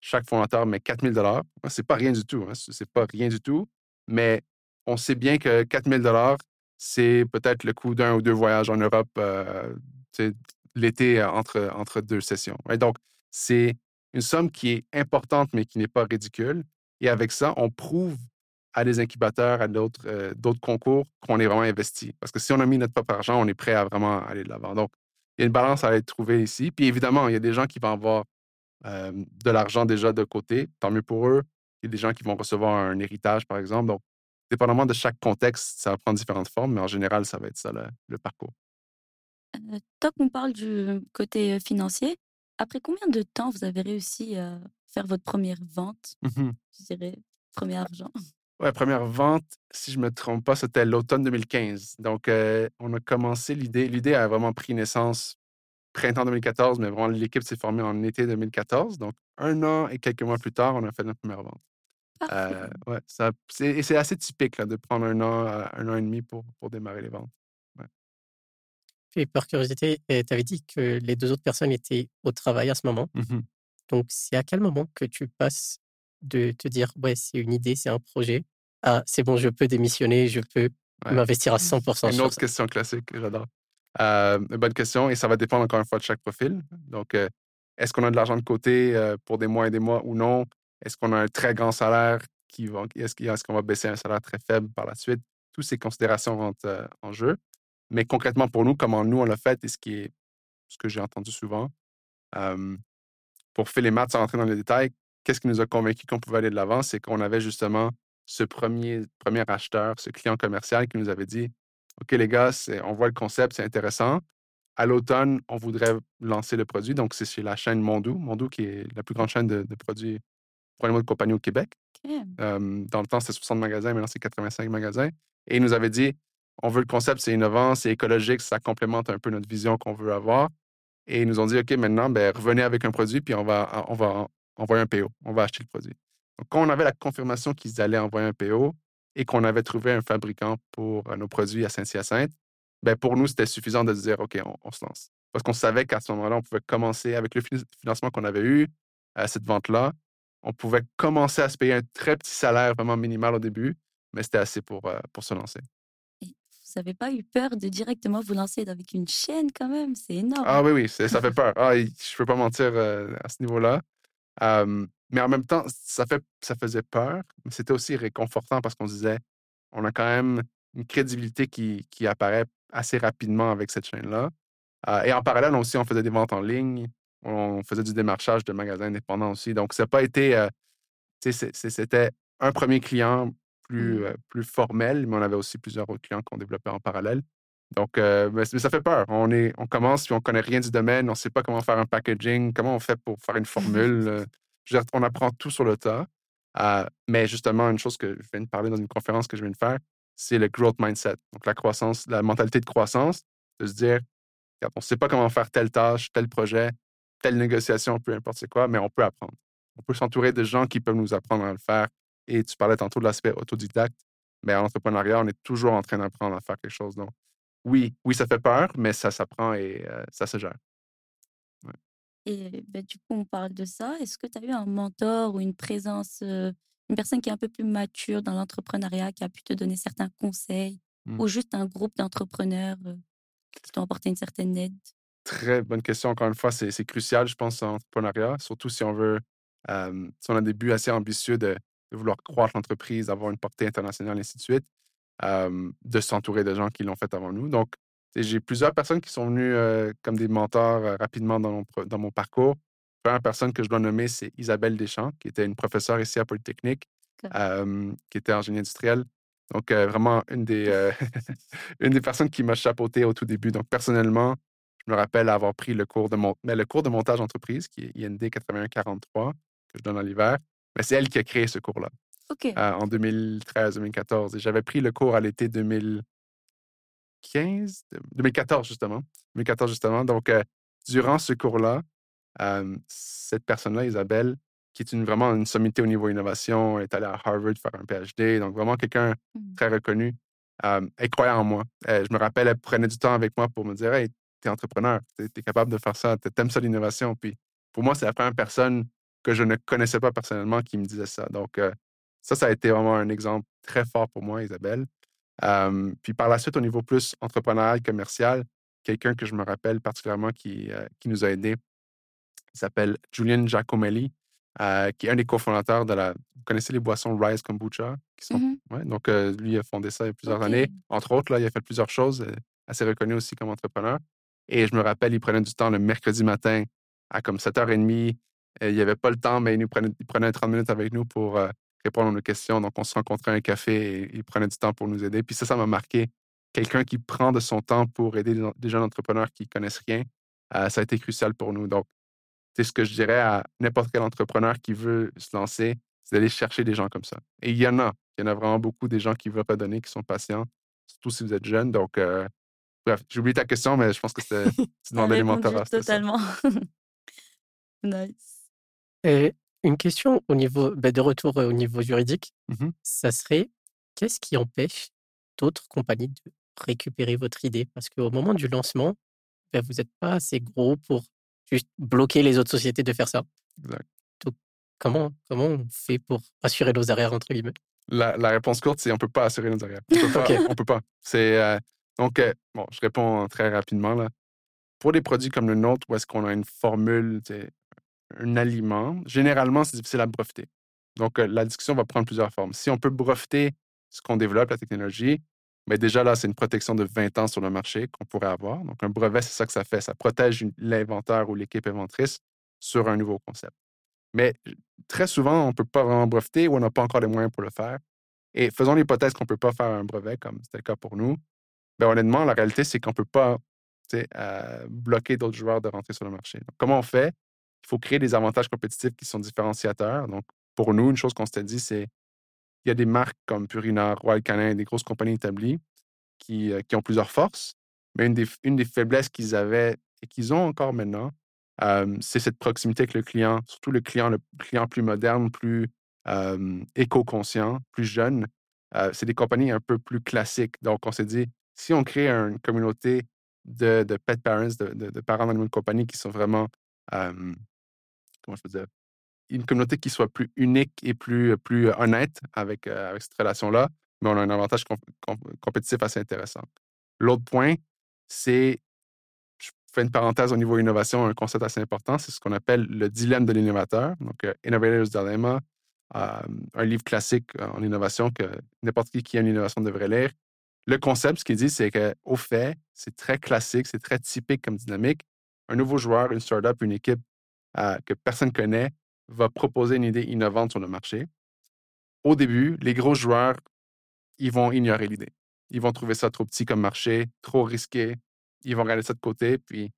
chaque fondateur met 4 000 C'est pas rien du tout. Hein, c'est pas rien du tout. Mais on sait bien que 4 000 c'est peut-être le coût d'un ou deux voyages en Europe l'été entre, entre deux sessions. Donc, c'est une somme qui est importante, mais qui n'est pas ridicule. Et avec ça, on prouve à des incubateurs, à d'autres d'autres concours qu'on est vraiment investi. Parce que si on a mis notre propre argent, on est prêt à vraiment aller de l'avant. Donc, il y a une balance à être trouvée ici. Puis évidemment, il y a des gens qui vont avoir de l'argent déjà de côté, tant mieux pour eux. Il y a des gens qui vont recevoir un héritage, par exemple. Donc, dépendamment de chaque contexte, ça va prendre différentes formes, mais en général, ça va être ça le, parcours. Euh, tant qu'on parle du côté financier, après combien de temps vous avez réussi à faire votre première vente, mmh je dirais, premier argent Ouais, première vente, si je ne me trompe pas, c'était l'automne 2015. Donc, on a commencé l'idée. L'idée a vraiment pris naissance printemps 2014, mais vraiment, l'équipe s'est formée en été 2014. Donc, un an et quelques mois plus tard, on a fait notre première vente. Euh, ouais, ça, c'est, et c'est assez typique là, de prendre un an, un an et demi pour, pour démarrer les ventes. Ouais. Puis, par curiosité, tu avais dit que les deux autres personnes étaient au travail à ce moment. Mmh Donc, c'est à quel moment que tu passes de te dire, ouais, c'est une idée, c'est un projet, ah, c'est bon, je peux démissionner, je peux m'investir à 100% Une autre question classique, j'adore. Euh, bonne question, et ça va dépendre encore une fois de chaque profil. Donc, euh, est-ce qu'on a de l'argent de côté euh, pour des mois et des mois ou non? Est-ce qu'on a un très grand salaire? Qui va, est-ce, qu'on va baisser un salaire très faible par la suite? Toutes ces considérations rentrent en jeu. Mais concrètement, pour nous, comment nous, on l'a fait, et ce, qui est, ce que j'ai entendu souvent, pour faire les maths sans rentrer dans les détails, qu'est-ce qui nous a convaincus qu'on pouvait aller de l'avant? C'est qu'on avait justement ce premier, premier acheteur, ce client commercial qui nous avait dit OK, les gars, on voit le concept, c'est intéressant. À l'automne, on voudrait lancer le produit. Donc, c'est chez la chaîne Mondou. Mondou, qui est la plus grande chaîne de, produits pour de compagnie au Québec. dans le temps, c'était 60 magasins, maintenant, c'est 85 magasins. Et ils nous avaient dit on veut le concept, c'est innovant, c'est écologique, ça complémente un peu notre vision qu'on veut avoir. Et ils nous ont dit OK, maintenant, ben, revenez avec un produit, puis on va, on va envoyer un PO. On va acheter le produit. Donc, quand on avait la confirmation qu'ils allaient envoyer un PO et qu'on avait trouvé un fabricant pour euh, nos produits à Saint-Hyacinthe, ben pour nous, c'était suffisant de dire OK, on, se lance. Parce qu'on savait qu'à ce moment-là, on pouvait commencer avec le financement qu'on avait eu à cette vente-là. On pouvait commencer à se payer un très petit salaire vraiment minimal au début, mais c'était assez pour, euh, pour se lancer. Et vous n'avez pas eu peur de directement vous lancer avec une chaîne quand même? C'est énorme. Ah oui, oui, ça fait peur. Ah, je ne peux pas mentir euh, à ce niveau-là mais en même temps, ça, fait, ça faisait peur, mais c'était aussi réconfortant parce qu'on se disait, on a quand même une crédibilité qui, qui apparaît assez rapidement avec cette chaîne-là. et en parallèle aussi, on faisait des ventes en ligne, on faisait du démarchage de magasins indépendants aussi. Donc, ça n'a pas été, c'était un premier client plus, mmh. plus formel, mais on avait aussi plusieurs autres clients qu'on développait en parallèle. Donc, mais, ça fait peur. On, est, on commence, puis on ne connaît rien du domaine, on ne sait pas comment faire un packaging, comment on fait pour faire une formule on apprend tout sur le tas. Euh, mais justement, une chose que je viens de parler dans une conférence que je viens de faire, c'est le growth mindset. Donc, la croissance, la mentalité de croissance, de se dire, on ne sait pas comment faire telle tâche, tel projet, telle négociation, peu importe quoi, mais on peut apprendre. On peut s'entourer de gens qui peuvent nous apprendre à le faire. Et tu parlais tantôt de l'aspect autodidacte, mais en entrepreneuriat, on est toujours en train d'apprendre à faire quelque chose. Donc, oui, oui, ça fait peur, mais ça s'apprend et euh, ça se gère. Et ben, du coup, on parle de ça. Est-ce que tu as eu un mentor ou une présence, une personne qui est un peu plus mature dans l'entrepreneuriat, qui a pu te donner certains conseils, mmh. ou juste un groupe d'entrepreneurs qui t'ont apporté une certaine aide? Très bonne question. Encore une fois, c'est crucial, je pense, en entrepreneuriat, surtout si on veut, si on a des buts assez ambitieux de, vouloir croître l'entreprise, avoir une portée internationale, et ainsi de suite, de s'entourer de gens qui l'ont fait avant nous. Donc, j'ai plusieurs personnes qui sont venues euh, comme des mentors rapidement dans mon, dans mon parcours. La première personne que je dois nommer, c'est Isabelle Deschamps, qui était une professeure ici à Polytechnique, qui était ingénieure industrielle. Donc, vraiment une des, une des personnes qui m'a chapeauté au tout début. Donc, personnellement, je me rappelle avoir pris le cours de, mais le cours de montage entreprise, qui est IND 8143, que je donne en l'hiver. Mais c'est elle qui a créé ce cours-là. Euh, en 2013-2014. Et j'avais pris le cours à l'été 2015, 2014 justement. 2014 justement. Donc, euh, durant ce cours-là, euh, cette personne-là, Isabelle, qui est une, vraiment une sommité au niveau innovation, est allée à Harvard faire un PhD, donc vraiment quelqu'un Mhm. très reconnu, euh, elle croyait en moi. Je me rappelle, elle prenait du temps avec moi pour me dire Hey, t'es entrepreneur, t'es es capable de faire ça, t'aimes ça l'innovation. Puis pour moi, c'est la première personne que je ne connaissais pas personnellement qui me disait ça. Donc, euh, ça, ça a été vraiment un exemple très fort pour moi, Isabelle. Euh, puis par la suite, au niveau plus entrepreneurial, commercial, quelqu'un que je me rappelle particulièrement qui, euh, qui nous a aidés, il s'appelle Julian Giacomelli, euh, qui est un des cofondateurs de la. Vous connaissez les boissons Rise Kombucha? Qui sont, Mhm. ouais, donc, euh, lui il a fondé ça il y a plusieurs années. Entre autres, là, il a fait plusieurs choses, assez reconnu aussi comme entrepreneur. Et je me rappelle, il prenait du temps le mercredi matin à comme 7h30. Euh, il n'y avait pas le temps, mais il, nous prenait, il prenait 30 minutes avec nous pour répondre à nos questions. Donc, on se rencontrait à un café et il prenait du temps pour nous aider. Puis ça, ça m'a marqué. Quelqu'un qui prend de son temps pour aider des, jeunes entrepreneurs qui connaissent rien, euh, ça a été crucial pour nous. Donc, c'est ce que je dirais à n'importe quel entrepreneur qui veut se lancer, c'est d'aller chercher des gens comme ça. Et il y en a. Il y en a vraiment beaucoup des gens qui veulent pas donner, qui sont patients, surtout si vous êtes jeune. Donc, euh, bref, j'ai oublié ta question, mais je pense que c'était, tu demandais les totalement. Nice. Et une question au niveau, bah, de retour au niveau juridique, Mhm. ça serait qu'est-ce qui empêche d'autres compagnies de récupérer votre idée? Parce qu'au moment du lancement, bah, vous n'êtes pas assez gros pour juste bloquer les autres sociétés de faire ça. Exact. Donc, comment, comment on fait pour assurer nos arrières, entre guillemets? La, la réponse courte, c'est on peut pas assurer nos arrières. On peut pas. Ok. On peut pas. C'est, euh, donc, euh, bon, je réponds très rapidement. Là. Pour des produits comme le nôtre, où est-ce qu'on a une formule, un aliment, généralement, c'est difficile à breveter. Donc, euh, la discussion va prendre plusieurs formes. Si on peut breveter ce qu'on développe, la technologie, mais déjà là, c'est une protection de 20 ans sur le marché qu'on pourrait avoir. Donc, un brevet, c'est ça que ça fait. Ça protège l'inventeur ou l'équipe inventrice sur un nouveau concept. Mais très souvent, on ne peut pas vraiment breveter ou on n'a pas encore les moyens pour le faire. Et faisons l'hypothèse qu'on ne peut pas faire un brevet, comme c'était le cas pour nous. Bien, honnêtement, la réalité, c'est qu'on ne peut pas euh, bloquer d'autres joueurs de rentrer sur le marché. Donc, comment on fait? Il faut créer des avantages compétitifs qui sont différenciateurs. Donc, pour nous, une chose qu'on s'était dit, c'est il y a des marques comme Purina, Royal Canin, des grosses compagnies établies qui, euh, ont plusieurs forces, mais une des, une faiblesses qu'ils avaient et qu'ils ont encore maintenant, euh, c'est cette proximité avec le client, surtout le client, le client plus moderne, plus euh, éco-conscient, plus jeune. C'est des compagnies un peu plus classiques. Donc, on s'est dit, si on crée une communauté de, de pet parents, de, parents d'animaux de compagnie qui sont vraiment, une communauté qui soit plus unique et plus, plus honnête avec, euh, avec cette relation-là, mais on a un avantage com- com- compétitif assez intéressant. L'autre point, c'est, je fais une parenthèse au niveau innovation, un concept assez important, c'est ce qu'on appelle le dilemme de l'innovateur, donc euh, Innovator's Dilemma, euh, un livre classique euh, en innovation que n'importe qui qui aime l'innovation devrait lire. Le concept, ce qu'il dit, c'est qu'au fait, c'est très classique, c'est très typique comme dynamique. Un nouveau joueur, une startup, une équipe euh, que personne ne connaît va proposer une idée innovante sur le marché. Au début, les gros joueurs, ils vont ignorer l'idée. Ils vont trouver ça trop petit comme marché, trop risqué. Ils vont regarder ça de côté. Puis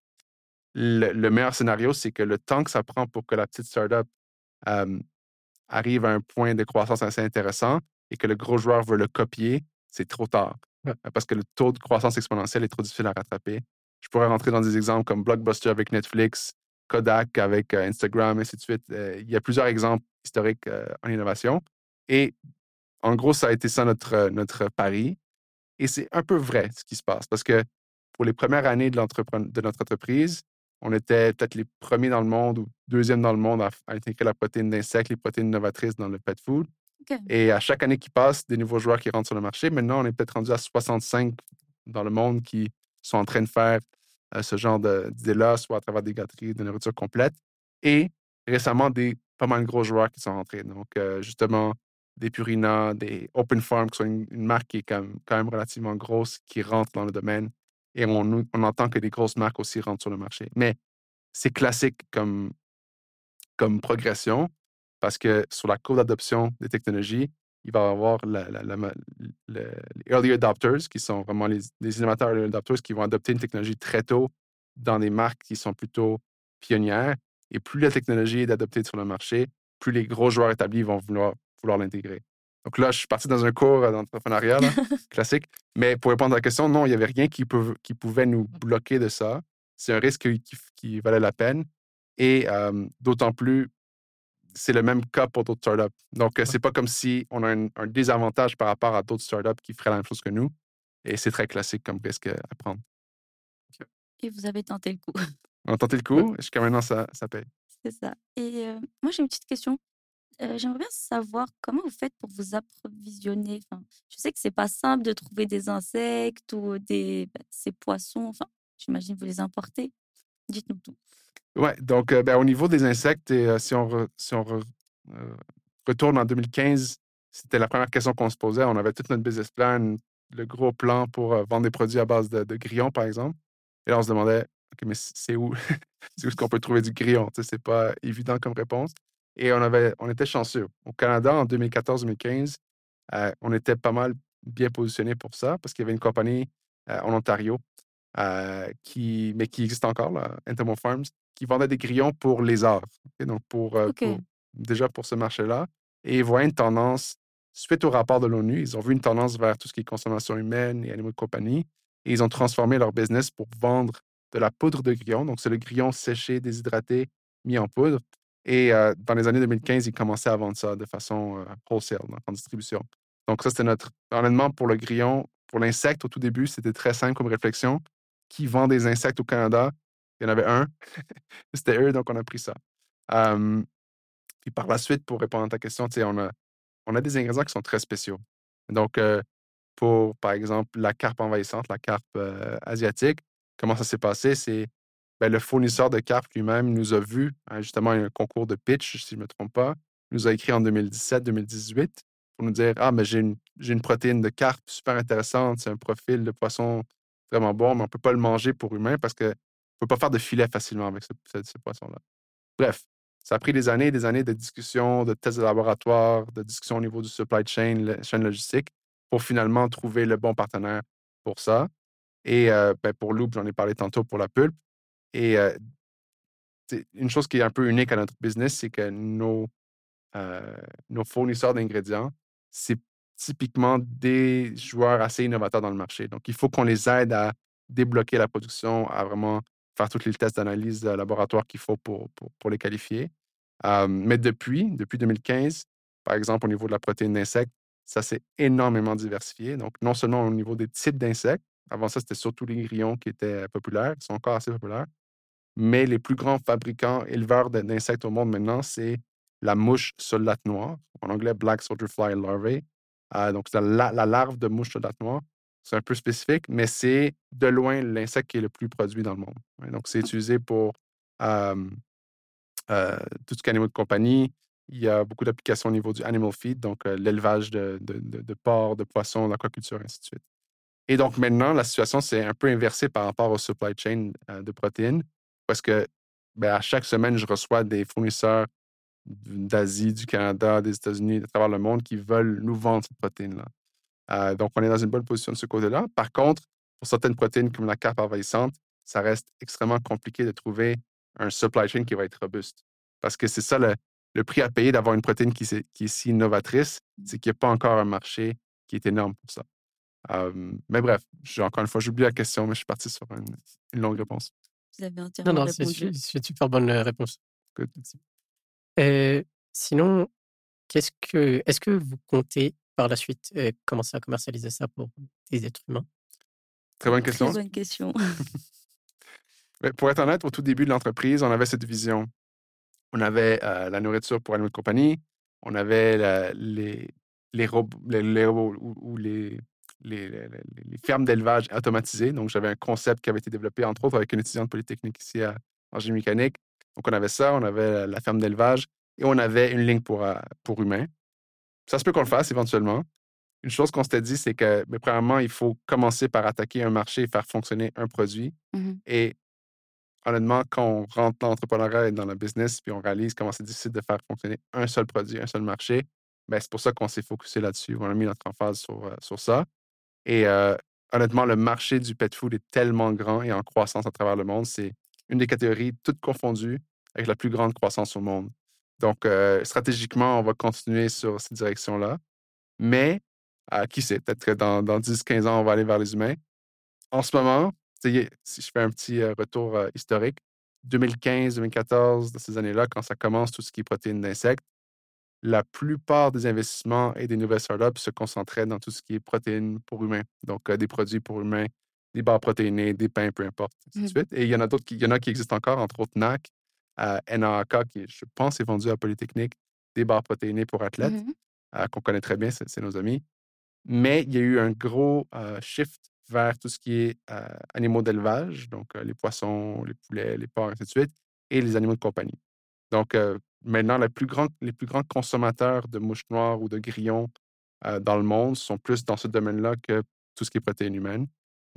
le, le meilleur scénario, c'est que le temps que ça prend pour que la petite startup euh, arrive à un point de croissance assez intéressant et que le gros joueur veut le copier, c'est trop tard. Euh, Parce que le taux de croissance exponentielle est trop difficile à rattraper. Je pourrais rentrer dans des exemples comme Blockbuster avec Netflix, Kodak avec euh, Instagram, et ainsi de suite. Euh, il y a plusieurs exemples historiques euh, en innovation. Et en gros, ça a été ça notre, notre pari. Et c'est un peu vrai ce qui se passe parce que pour les premières années de, de notre entreprise, on était peut-être les premiers dans le monde ou deuxième dans le monde à, à intégrer la protéine d'insectes, les protéines novatrices dans le pet food. Et à chaque année qui passe, des nouveaux joueurs qui rentrent sur le marché. Maintenant, on est peut-être rendu à 65 dans le monde qui sont en train de faire ce genre d'idées-là, soit à travers des gâteries, de nourriture complète. Et récemment, des pas mal de gros joueurs qui sont rentrés. Donc, euh, justement, des Purina, des Open Farm, qui sont une, marque qui est quand même, relativement grosse, qui rentre dans le domaine. Et on, on entend que des grosses marques aussi rentrent sur le marché. Mais c'est classique comme, comme progression parce que sur la courbe d'adoption des technologies, il va y avoir la- la- la ma- le- les early adopters, qui sont vraiment les, les innovateurs early adopters qui vont adopter une technologie très tôt dans des marques qui sont plutôt pionnières. Et plus la technologie est adoptée sur le marché, plus les gros joueurs établis vont vouloir, vouloir l'intégrer. Donc là, je suis parti dans un cours d'entrepreneuriat classique. Mais pour répondre à la question, non, il n'y avait rien qui, qui, pouvait nous bloquer de ça. C'est un risque qui, valait la peine. Et d'autant plus, c'est le même cas pour d'autres startups. Donc, ce c'est pas comme si on a un, désavantage par rapport à d'autres startups qui feraient la même chose que nous. Et c'est très classique comme risque à prendre. Et vous avez tenté le coup. On a tenté le coup, jusqu'à maintenant, ça, ça paye. C'est ça. Et moi, j'ai une petite question. J'aimerais bien savoir comment vous faites pour vous approvisionner? Enfin, je sais que c'est pas simple de trouver des insectes ou des bah, ces poissons. Enfin, j'imagine vous les importez. Dites-nous tout. Oui, donc ben, au niveau des insectes, si on, retourne en 2015, c'était la première question qu'on se posait. On avait tout notre business plan, le gros plan pour vendre des produits à base de, grillons, par exemple. Et là, on se demandait, OK, mais c'est où? c'est où qu'on peut trouver du grillon? Ce n'est pas évident comme réponse. Et on, avait, on était chanceux. Au Canada, en 2014-2015, euh, on était pas mal bien positionné pour ça parce qu'il y avait une compagnie en Ontario, euh, qui, mais qui existe encore, là, Farms, qui vendait des grillons pour les arts. Donc, pour, déjà pour ce marché-là. Et ils voyaient une tendance, suite au rapport de l'ONU, ils ont vu une tendance vers tout ce qui est consommation humaine et animaux de compagnie. Et ils ont transformé leur business pour vendre de la poudre de grillon. Donc, c'est le grillon séché, déshydraté, mis en poudre. Et dans les années 2015, ils commençaient à vendre ça de façon wholesale, en distribution. Donc, ça, c'était notre. Honnêtement, pour le grillon, pour l'insecte, au tout début, c'était très simple comme réflexion. Qui vend des insectes au Canada? Il y en avait un. c'était eux, donc on a pris ça. puis par la suite, pour répondre à ta question, on a, des ingrédients qui sont très spéciaux. Donc, pour, par exemple, la carpe envahissante, la carpe asiatique, comment ça s'est passé? C'est ben, le fournisseur de cartes lui-même nous a vu, hein, justement, un concours de pitch, si je ne me trompe pas, nous a écrit en 2017-2018 pour nous dire Ah, mais j'ai une, une, protéine de carpe super intéressante, c'est un profil de poisson vraiment bon, mais on ne peut pas le manger pour humain parce qu'on ne peut pas faire de filet facilement avec ce, poisson-là. Bref, ça a pris des années et des années de discussions, de tests de laboratoire, de discussions au niveau du supply chain, la chaîne logistique, pour finalement trouver le bon partenaire pour ça. Et euh, ben, pour Loop, j'en ai parlé tantôt pour la pulpe. Et une chose qui est un peu unique à notre business, c'est que nos, nos fournisseurs d'ingrédients, c'est typiquement des joueurs assez innovateurs dans le marché. Donc, il faut qu'on les aide à débloquer la production, à vraiment faire tous les tests d'analyse de laboratoire qu'il faut pour, pour, les qualifier. mais depuis, depuis 2015, par exemple, au niveau de la protéine d'insectes, ça s'est énormément diversifié. Donc, non seulement au niveau des types d'insectes, avant ça, c'était surtout les grillons qui étaient populaires, qui sont encore assez populaires, mais les plus grands fabricants, éleveurs d'insectes au monde maintenant, c'est la mouche soldate noire, en anglais Black Soldier Fly Larvae. Euh, donc, c'est la, larve de mouche soldate noire. C'est un peu spécifique, mais c'est de loin l'insecte qui est le plus produit dans le monde. Donc, c'est utilisé pour euh, tout ce qui est animaux de compagnie. Il y a beaucoup d'applications au niveau du animal feed, donc l'élevage de, de, de, porcs, de poissons, l'aquaculture, ainsi de suite. Et donc maintenant, la situation s'est un peu inversée par rapport au supply chain de protéines parce que ben, à chaque semaine, je reçois des fournisseurs d'Asie, du Canada, des États-Unis, de travers le monde qui veulent nous vendre cette protéine-là. Euh, donc, on est dans une bonne position de ce côté-là. Par contre, pour certaines protéines comme la carpe envahissante, ça reste extrêmement compliqué de trouver un supply chain qui va être robuste. Parce que c'est ça le, prix à payer d'avoir une protéine qui, qui, est si innovatrice, c'est qu'il n'y a pas encore un marché qui est énorme pour ça. Euh, mais bref, encore une fois, j'oublie la question, mais je suis parti sur une longue réponse. Vous avez entièrement non, non, c'est une super bonne réponse. Sinon, qu'est-ce que, est-ce que vous comptez par la suite commencer à commercialiser ça pour des êtres humains? Très bonne question. Très bonne question. pour être honnête, au tout début de l'entreprise, on avait cette vision. On avait la nourriture pour animaux de compagnie, on avait les, les, robots, les, ou les, les, fermes d'élevage automatisées. Donc, j'avais un concept qui avait été développé, entre autres, avec une étudiante polytechnique ici à, en génie mécanique. Donc, on avait ça, on avait la ferme d'élevage et on avait une ligne pour, euh, pour humains. Ça se peut qu'on le fasse éventuellement. Une chose qu'on s'était dit, c'est que, mais, premièrement, il faut commencer par attaquer un marché et faire fonctionner un produit. Mmh et honnêtement, quand on rentre dans l'entrepreneuriat et dans le business, puis on réalise comment c'est difficile de faire fonctionner un seul produit, un seul marché, ben, c'est pour ça qu'on s'est focusé là-dessus. On a mis notre emphase sur, euh, sur ça. Et honnêtement, le marché du pet food est tellement grand et en croissance à travers le monde. C'est une des catégories toutes confondues avec la plus grande croissance au monde. Donc, stratégiquement, on va continuer sur cette direction-là. Mais qui sait, peut-être que dans, dans 10-15 ans, on va aller vers les humains. En ce moment, si je fais un petit retour historique, 2015, 2014, dans ces années-là, quand ça commence tout ce qui est protéines d'insectes, la plupart des investissements et des nouvelles startups se concentraient dans tout ce qui est protéines pour humains. Donc, des produits pour humains, des barres protéinées, des pains, peu importe, ainsi de mmh. suite. Et il y en a d'autres qui, il y en a qui existent encore, entre autres NAC, euh, NAAK, qui, je pense, est vendu à Polytechnique, des barres protéinées pour athlètes, mmh qu'on connaît très bien, c'est nos amis. Mais il y a eu un gros shift vers tout ce qui est animaux d'élevage, donc les poissons, les poulets, les porcs, ainsi de suite, et les animaux de compagnie. Donc, maintenant, les plus, grands, les plus grands consommateurs de mouches noires ou de grillons dans le monde sont plus dans ce domaine-là que tout ce qui est protéines humaines.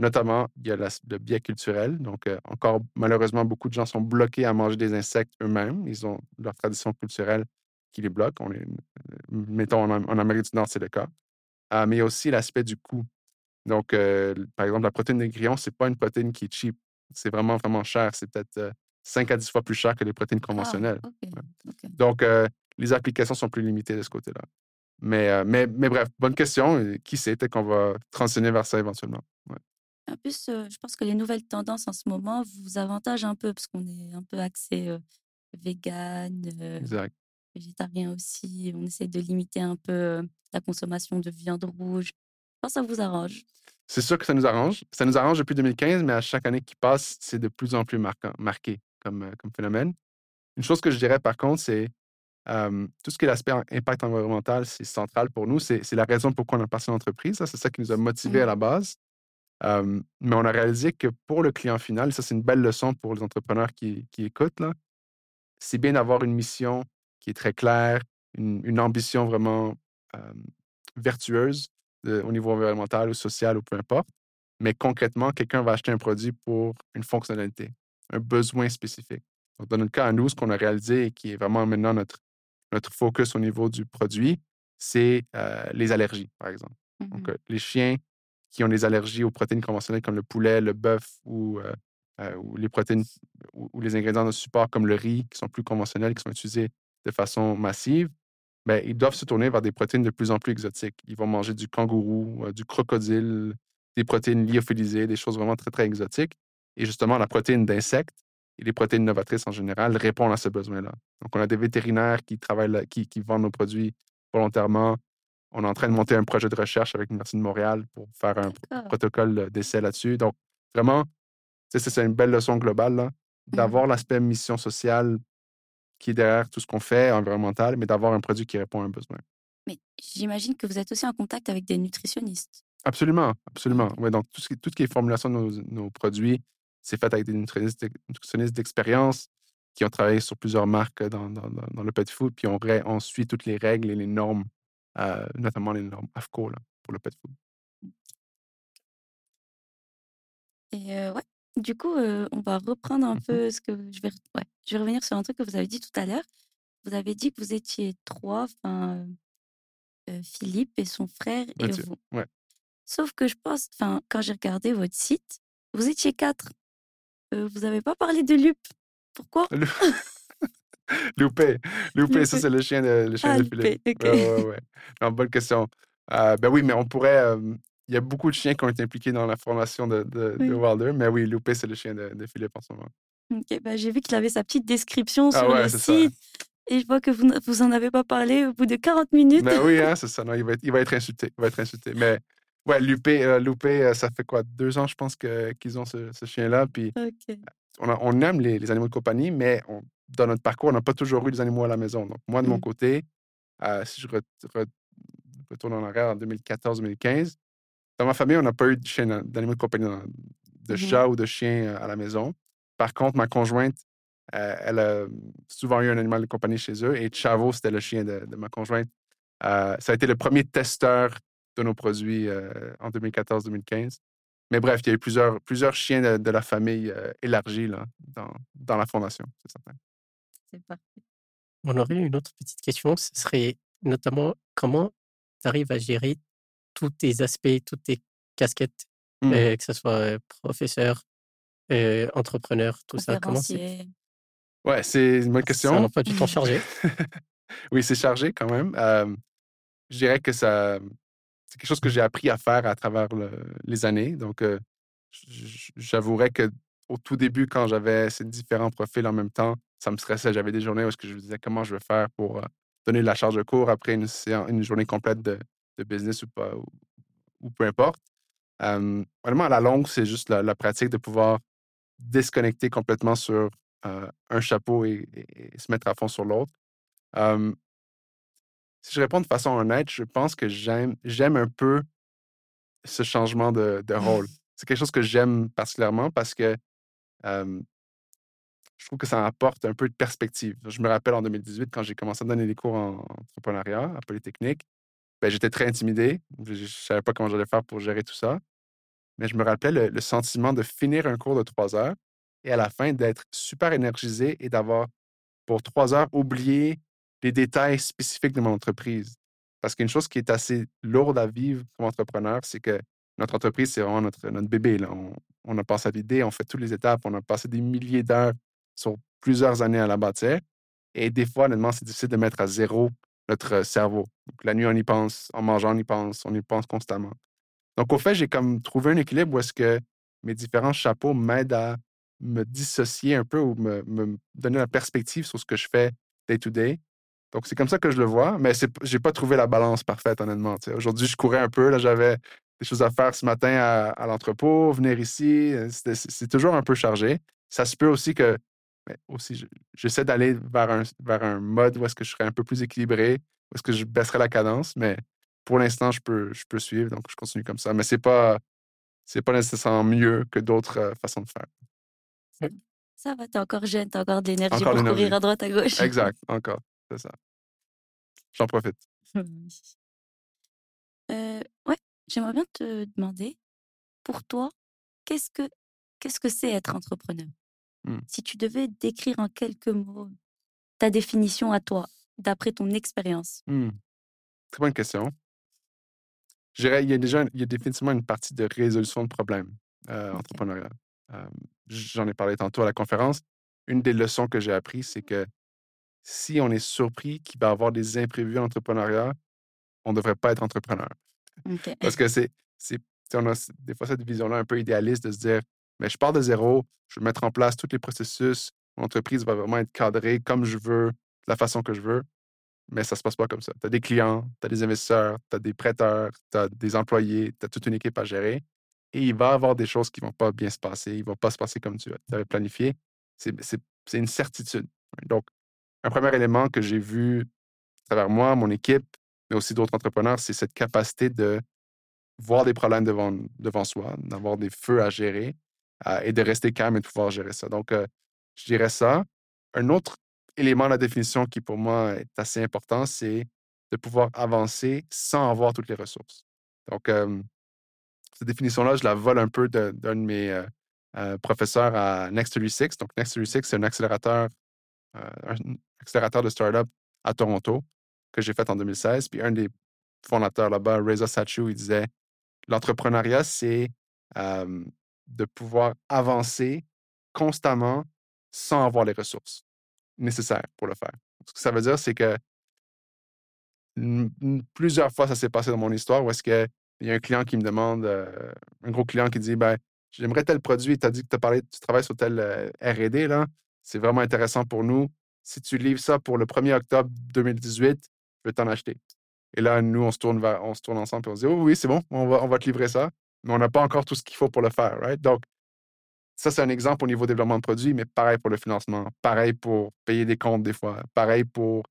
Notamment, il y a le biais culturel. Donc, encore, malheureusement, beaucoup de gens sont bloqués à manger des insectes eux-mêmes. Ils ont leur tradition culturelle qui les bloque. On est, mettons, en, Amérique du Nord, c'est le cas. mais il y a aussi l'aspect du coût. Donc, par exemple, la protéine de grillon, ce n'est pas une protéine qui est cheap. C'est vraiment, vraiment cher. C'est peut-être 5 à 10 fois plus cher que les protéines ah, conventionnelles. Donc, les applications sont plus limitées de ce côté-là. Mais, mais, mais, bref, bonne question. Qui sait, peut-être qu'on va transitionner vers ça éventuellement. En plus, je pense que les nouvelles tendances en ce moment vous avantagent un peu parce qu'on est un peu axé vegan, végétarien aussi. On essaie de limiter un peu la consommation de viande rouge. Je pense que ça vous arrange. C'est sûr que ça nous arrange. Ça nous arrange depuis 2015, mais à chaque année qui passe, c'est de plus en plus marquant, marqué comme, comme phénomène. Une chose que je dirais par contre, c'est tout ce qui est l'aspect impact environnemental, c'est central pour nous. C'est la raison pourquoi on a passé l'entreprise. C'est ça qui nous a motivés à la base. Mais on a réalisé que pour le client final, ça c'est une belle leçon pour les entrepreneurs qui, qui écoutent, c'est bien d'avoir une mission qui est très claire, une, ambition vraiment vertueuse au niveau environnemental ou social ou peu importe. Mais concrètement, quelqu'un va acheter un produit pour une fonctionnalité, un besoin spécifique. Donc, dans notre cas, à nous, ce qu'on a réalisé et qui est vraiment maintenant notre, notre focus au niveau du produit, c'est les allergies, par exemple. Donc, mmh les chiens qui ont des allergies aux protéines conventionnelles comme le poulet, le bœuf ou, ou les protéines ou, les ingrédients de support comme le riz, qui sont plus conventionnels, qui sont utilisés de façon massive, bien, ils doivent se tourner vers des protéines de plus en plus exotiques. Ils vont manger du kangourou, du crocodile, des protéines lyophilisées, des choses vraiment très, très exotiques. Et justement, la protéine d'insectes et les protéines novatrices en général répondent à ce besoin-là. Donc, on a des vétérinaires qui travaillent, qui vendent nos produits volontairement. On est en train de monter un projet de recherche avec l'Université de Montréal pour faire un protocole d'essai là-dessus. Donc, vraiment, c'est une belle leçon globale, mmh d'avoir l'aspect mission sociale qui est derrière tout ce qu'on fait, environnemental, mais d'avoir un produit qui répond à un besoin. Mais j'imagine que vous êtes aussi en contact avec des nutritionnistes. Absolument, absolument. Ouais, donc, tout ce, qui, tout ce qui est formulation de nos, nos produits, c'est fait avec des nutritionnistes d'expérience qui ont travaillé sur plusieurs marques dans, dans, dans le pet food, puis on, on, suit toutes les règles et les normes, notamment les normes AFCO là, pour le pet food. Et euh, ouais, du coup, euh, on va reprendre un mmh peu ce que je vais, ouais, je vais revenir sur un truc que vous avez dit tout à l'heure. Vous avez dit que vous étiez trois, enfin, Philippe et son frère et vous. Ouais. Sauf que je pense, enfin, quand j'ai regardé votre site, vous étiez quatre. Euh, vous n'avez pas parlé de Lup. Pourquoi? Loupé. Loupé, ça c'est le chien de, le chien ah, de Philippe. Ouais, ouais, ouais. Non, bonne question. Euh, ben oui, mais on pourrait. Euh, il y a beaucoup de chiens qui ont été impliqués dans la formation de, de, Wilder, mais oui, Loupé, c'est le chien de, de, Philippe en ce moment. Ok, ben, j'ai vu qu'il avait sa petite description ah sur le site. Et je vois que vous vous en avez pas parlé au bout de 40 minutes. Ben oui, hein, c'est ça. Non, il va, être, il va être insulté. Il va être insulté. Mais Ouais, Loupé, euh, Loupé euh, ça fait quoi, deux ans, je pense, qu'ils ont ce, chien-là. Puis on, aime les, animaux de compagnie, mais dans notre parcours, on n'a pas toujours eu des animaux à la maison. Donc, moi, de mon mmh. côté, euh, si je retourne en arrière en 2014-2015, dans ma famille, on n'a pas eu d'animaux de compagnie, de mmh chat ou de chien à la maison. Par contre, ma conjointe, elle a souvent eu un animal de compagnie chez eux et Chavo, c'était le chien de, de ma conjointe. ça a été le premier testeur de nos produits euh, en 2014-2015. Mais bref, il y a eu plusieurs, plusieurs chiens de, la famille euh, élargie là, dans, dans, la fondation, c'est certain. C'est parfait. On aurait une autre petite question, ce serait notamment comment tu arrives à gérer tous tes aspects, toutes tes casquettes, mmh. euh, que ce soit professeur, entrepreneur, tout ça. Comment c'est Ouais, c'est une bonne question. Ça n'a pas du temps chargé. oui, c'est chargé quand même. je dirais que ça, c'est quelque chose que j'ai appris à faire à travers les années. Donc, euh, j'avouerais que au tout début, quand j'avais ces différents profils en même temps, ça me stressait. J'avais des journées où je me disais comment je vais faire pour euh, donner de la charge de cours après une, journée complète de, business ou pas, ou, peu importe. vraiment, à la longue, c'est juste la, pratique de pouvoir déconnecter complètement sur euh, un chapeau et, se mettre à fond sur l'autre. Si je réponds de façon honnête, je pense que j'aime, j'aime un peu ce changement de, de rôle. C'est quelque chose que j'aime particulièrement parce que je trouve que ça apporte un peu de perspective. Je me rappelle en 2018, quand j'ai commencé à donner des cours en entrepreneuriat à Polytechnique, ben, j'étais très intimidé. Je ne savais pas comment j'allais faire pour gérer tout ça. Mais je me rappelais le, sentiment de finir un cours de trois heures et à la fin d'être super énergisé et d'avoir, pour trois heures, oublié les détails spécifiques de mon entreprise. Parce qu'une chose qui est assez lourde à vivre comme entrepreneur, c'est que notre entreprise, c'est vraiment notre, notre bébé. Là. On, a passé à l'idée, on fait toutes les étapes, on a passé des milliers d'heures sur plusieurs années à la bâtir. Et des fois, honnêtement, c'est difficile de mettre à zéro notre cerveau. la nuit, on y pense, en mangeant, on y pense, on y pense constamment. Donc, au fait, j'ai comme trouvé un équilibre où est-ce que mes différents chapeaux m'aident à me dissocier un peu ou me, me, donner la perspective sur ce que je fais day to day. Donc, c'est comme ça que je le vois, mais je n'ai pas trouvé la balance parfaite, honnêtement. Aujourd'hui, je courais un peu, là, j'avais des choses à faire ce matin à, l'entrepôt, venir ici, euh, c'est toujours un peu chargé. Ça se peut aussi que, mais aussi, j'essaie d'aller vers un, vers un mode où est-ce que je serais un peu plus équilibré, où est-ce que je baisserais la cadence, mais pour l'instant, je peux, je peux suivre, donc je continue comme ça. Mais c'est pas, c'est pas nécessairement mieux que d'autres euh, façons de faire. Ça va, t'es encore jeune, t'as encore de l'énergie pour courir à droite, à gauche. Exact, encore, c'est ça. J'en profite. euh, ouais, J'aimerais bien te demander, pour toi, qu'est-ce que qu'est-ce que c'est être entrepreneur? Mmh. Si tu devais décrire en quelques mots ta définition à toi, d'après ton expérience. Mmh. Très bonne question. Je dirais, il y a déjà il y a définitivement une partie de résolution de problèmes euh, entrepreneurial. J'en ai parlé tantôt à la conférence. Une des leçons que j'ai apprises, c'est que si on est surpris qu'il va y avoir des imprévus en entrepreneuriat, on ne devrait pas être entrepreneur. Parce que c'est, on a des fois cette vision-là un peu idéaliste de se dire, mais je pars de zéro, je vais mettre en place tous les processus, mon entreprise va vraiment être cadrée comme je veux, de la façon que je veux. Mais ça ne se passe pas comme ça. Tu as des clients, tu as des investisseurs, tu as des prêteurs, tu as des employés, tu as toute une équipe à gérer. Et il va y avoir des choses qui ne vont pas bien se passer, ils ne vont pas se passer comme tu avais planifié. C'est une certitude. Donc, un premier élément que j'ai vu à travers moi, mon équipe, mais aussi d'autres entrepreneurs, c'est cette capacité de voir des problèmes devant, soi, d'avoir des feux à gérer euh, et de rester calme et de pouvoir gérer ça. Donc, euh, je dirais ça. Un autre élément de la définition qui, pour moi, est assez important, c'est de pouvoir avancer sans avoir toutes les ressources. Donc, euh, cette définition-là, je la vole un peu d'un de, mes professeurs à Next 36. Donc, Next 36, c'est un accélérateur, un accélérateur de start-up à Toronto que j'ai fait en 2016. Puis un des fondateurs là-bas, Reza Sachu, il disait l'entrepreneuriat, c'est de pouvoir avancer constamment sans avoir les ressources nécessaires pour le faire. Ce que ça veut dire, c'est que plusieurs fois, ça s'est passé dans mon histoire où est-ce qu'il y a un client qui me demande, un gros client qui dit ben, J'aimerais tel produit, tu as dit que parlé, tu travailles sur tel RD, là. C'est vraiment intéressant pour nous. Si tu livres ça pour le 1er octobre 2018, je vais t'en acheter. Et là, nous, on se tourne, on se tourne ensemble et on se dit, oh oui, c'est bon, on va, te livrer ça, mais on n'a pas encore tout ce qu'il faut pour le faire. Right? Donc, ça, c'est un exemple au niveau développement de produits, mais pareil pour le financement, pareil pour payer des comptes des fois, pareil pour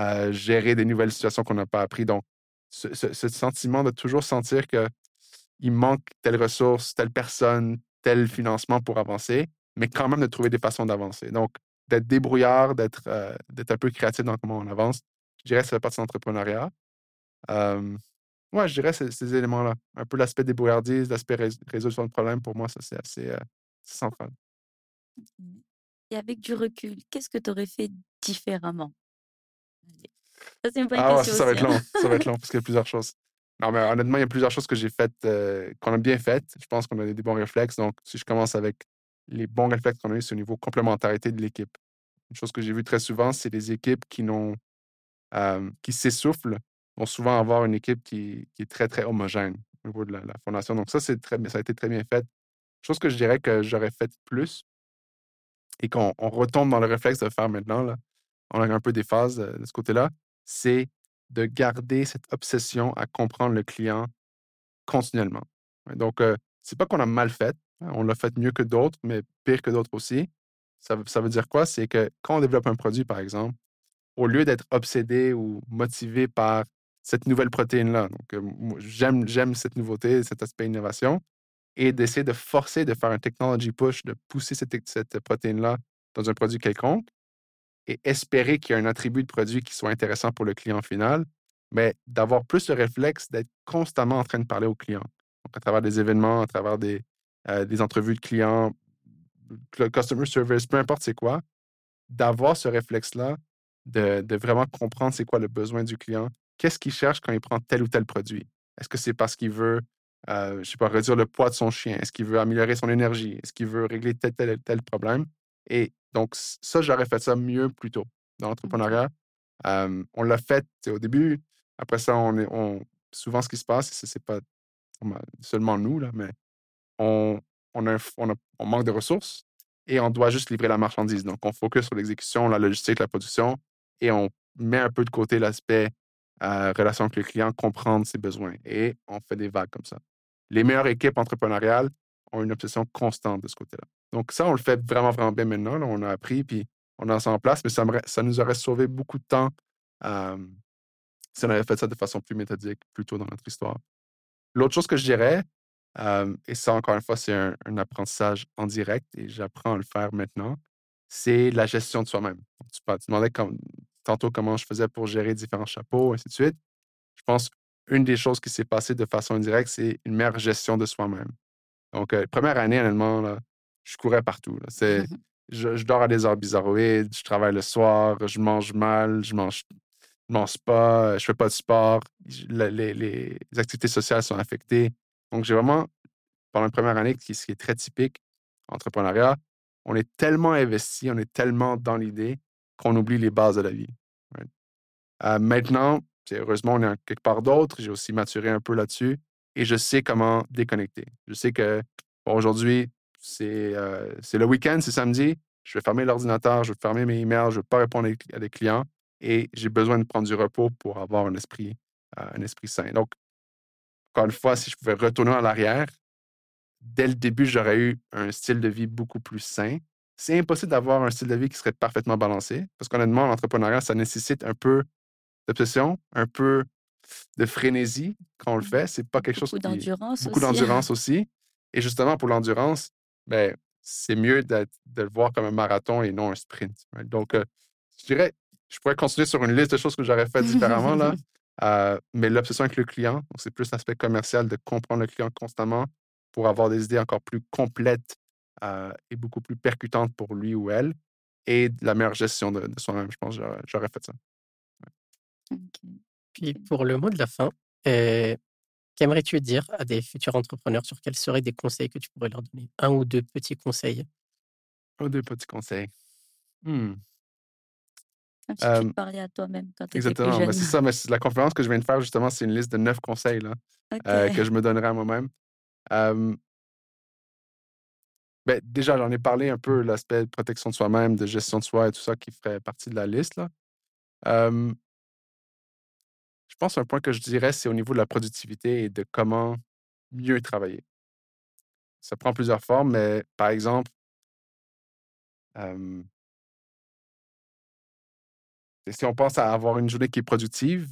euh, gérer des nouvelles situations qu'on n'a pas appris. Donc, ce, ce, sentiment de toujours sentir qu'il manque telle ressource, telle personne, tel financement pour avancer, mais quand même de trouver des façons d'avancer. Donc, d'être débrouillard, d'être euh, un peu créatif dans comment on avance, je dirais que ça fait partie de l'entrepreneuriat. ouais, je dirais ces, ces éléments-là. Un peu l'aspect débrouillardise, l'aspect résolution de problème, pour moi, ça, c'est assez euh, central. Et avec du recul, qu'est-ce que tu aurais fait différemment? Ça, c'est une ah, ouais, ça, va être long. Hein. ça va être long parce qu'il y a plusieurs choses. Non, mais honnêtement, il y a plusieurs choses que j'ai faites, euh, qu'on a bien faites. Je pense qu'on a des bons réflexes. Donc, si je commence avec les bons réflexes qu'on a eu, c'est au niveau complémentarité de l'équipe. Une chose que j'ai vue très souvent, c'est les équipes qui qui s'essoufflent vont souvent avoir une équipe qui, est très, très homogène au niveau de la, fondation. Donc, ça, ça a été très bien fait. Chose que je dirais que j'aurais fait plus et qu'on retombe dans le réflexe de faire maintenant, on a un peu des phases de ce côté-là, c'est de garder cette obsession à comprendre le client continuellement. Donc, euh, c'est pas qu'on a mal fait, on l'a fait mieux que d'autres, mais pire que d'autres aussi. Ça, veut dire quoi? C'est que quand on développe un produit, par exemple, au lieu d'être obsédé ou motivé par cette nouvelle protéine-là, donc euh, j'aime, cette nouveauté, cet aspect innovation, et d'essayer de forcer, de faire un technology push, de pousser cette, protéine-là dans un produit quelconque, et espérer qu'il y ait un attribut de produit qui soit intéressant pour le client final, mais d'avoir plus le réflexe d'être constamment en train de parler au client. Donc, à travers des événements, à travers des, euh, des entrevues de clients, le customer service, peu importe c'est quoi, d'avoir ce réflexe-là, de, de, vraiment comprendre c'est quoi le besoin du client, qu'est-ce qu'il cherche quand il prend tel ou tel produit? Est-ce que c'est parce qu'il veut, euh, je sais pas, réduire le poids de son chien? Est-ce qu'il veut améliorer son énergie? Est-ce qu'il veut régler tel, tel, tel problème? Et donc, ça, j'aurais fait ça mieux plus tôt dans l'entrepreneuriat. on l'a fait au début. Après ça, on est, on, souvent, ce qui se passe, ce n'est pas seulement nous, là, mais on, manque de ressources et on doit juste livrer la marchandise. Donc, on focus sur l'exécution, la logistique, la production et on met un peu de côté l'aspect euh, relation avec le client, comprendre ses besoins et on fait des vagues comme ça. Les meilleures équipes entrepreneuriales ont une obsession constante de ce côté-là. Donc, ça, on le fait vraiment, vraiment bien maintenant. on a appris, puis on a ça en place, mais ça nous aurait sauvé beaucoup de temps si on avait fait ça de façon plus méthodique plus tôt dans notre histoire. L'autre chose que je dirais, et ça, encore une fois, c'est un, apprentissage en direct et j'apprends à le faire maintenant, c'est la gestion de soi-même. Tu, tu demandais tantôt comment je faisais pour gérer différents chapeaux, ainsi de suite. Je pense une des choses qui s'est passée de façon indirecte, c'est une meilleure gestion de soi-même. Donc, euh, première année, honnêtement, là, je courais partout. C'est, je, dors à des heures bizarroïdes, je travaille le soir, je mange mal, je mange, mange pas, je fais pas de sport, les, les, activités sociales sont affectées. Donc, j'ai vraiment, pendant la première année, ce qui est très typique en entrepreneuriat, on est tellement investi, on est tellement dans l'idée qu'on oublie les bases de la vie. Euh, maintenant, heureusement, on est quelque part d'autre. J'ai aussi maturé un peu là-dessus et je sais comment déconnecter. Je sais que aujourd'hui, euh, c'est le week-end, c'est samedi, je vais fermer l'ordinateur, je vais fermer mes emails, je ne vais pas répondre à des clients et j'ai besoin de prendre du repos pour avoir un esprit, euh, un esprit sain. Donc, encore une fois, si je pouvais retourner en arrière, dès le début, j'aurais eu un style de vie beaucoup plus sain. C'est impossible d'avoir un style de vie qui serait parfaitement balancé parce qu'honnêtement, l'entrepreneuriat, ça nécessite un peu d'obsession, un peu de frénésie quand on le mmh. fait. C'est pas quelque chose beaucoup d'endurance beaucoup d'endurance aussi. Et justement pour l'endurance, ben c'est mieux de le voir comme un marathon et non un sprint. Donc euh, je dirais, je pourrais continuer sur une liste de choses que j'aurais fait différemment là. Euh, mais l'obsession avec le client, c'est plus l'aspect commercial de comprendre le client constamment pour avoir des idées encore plus complètes euh, et beaucoup plus percutantes pour lui ou elle et de la meilleure gestion de, soi-même. Je pense que j'aurais fait ça. Puis pour le mot de la fin, euh, qu'aimerais-tu dire à des futurs entrepreneurs? Sur quels seraient des conseils que tu pourrais leur donner? Un ou deux petits conseils? Un ou deux petits conseils. Mmh. Comme si tu te parlais à toi-même quand tu étais plus Exactement. jeune. Ben, c'est ça, mais la conférence que je viens de faire, justement, c'est une liste de neuf conseils là, euh, que je me donnerai à moi-même. ben, déjà, j'en ai parlé un peu, l'aspect de protection de soi-même, de gestion de soi et tout ça qui ferait partie de la liste. Là. Je pense un point que je dirais, c'est au niveau de la productivité et de comment mieux travailler. Ça prend plusieurs formes, mais par exemple, si on pense à avoir une journée qui est productive,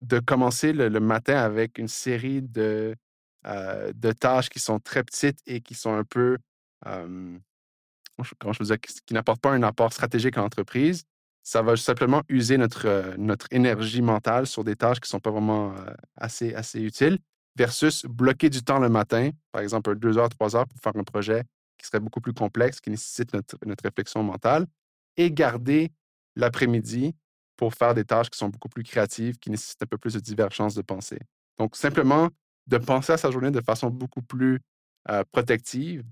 de commencer le, matin avec une série de, de tâches qui sont très petites et qui sont un peu, comment je veux dire, qui n'apportent pas un apport stratégique à l'entreprise, ça va simplement user notre, euh, notre énergie mentale sur des tâches qui ne sont pas vraiment euh, assez, assez utiles, versus bloquer du temps le matin, par exemple deux heures, trois heures pour faire un projet qui serait beaucoup plus complexe, qui nécessite notre, notre réflexion mentale, et garder l'après-midi pour faire des tâches qui sont beaucoup plus créatives, qui nécessitent un peu plus de divergence de pensée. Donc, simplement de penser à sa journée de façon beaucoup plus euh, protective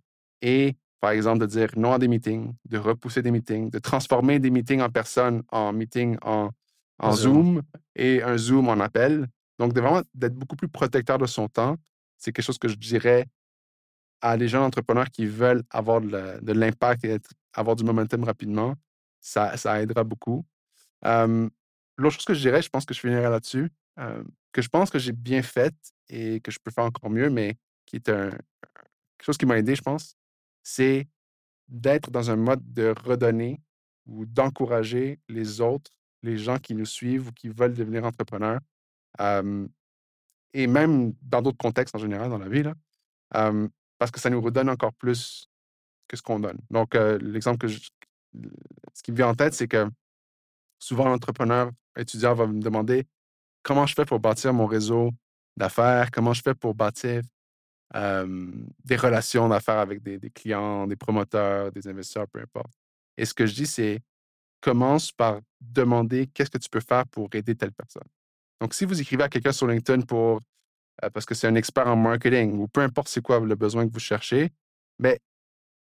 et par exemple, de dire non à des meetings, de repousser des meetings, de transformer des meetings en personne en meetings en, en Zoom et un Zoom en appel. Donc, de vraiment d'être beaucoup plus protecteur de son temps, c'est quelque chose que je dirais à les jeunes entrepreneurs qui veulent avoir de l'impact et avoir du momentum rapidement. Ça, ça aidera beaucoup. L'autre chose que je dirais, je pense que je finirai là-dessus, que je pense que j'ai bien fait et que je peux faire encore mieux, mais qui est un, quelque chose qui m'a aidé, je pense, c'est d'être dans un mode de redonner ou d'encourager les autres, les gens qui nous suivent ou qui veulent devenir entrepreneurs. et même dans d'autres contextes en général dans la vie, là, parce que ça nous redonne encore plus que ce qu'on donne. Donc, l'exemple que je, ce qui me vient en tête, c'est que souvent l'entrepreneur étudiant va me demander comment je fais pour bâtir mon réseau d'affaires, comment je fais pour bâtir des relations d'affaires avec des, clients, des promoteurs, des investisseurs, peu importe? Et ce que je dis, c'est commence par demander qu'est-ce que tu peux faire pour aider telle personne. Donc, si vous écrivez à quelqu'un sur LinkedIn pour parce que c'est un expert en marketing ou peu importe c'est quoi le besoin que vous cherchez, mais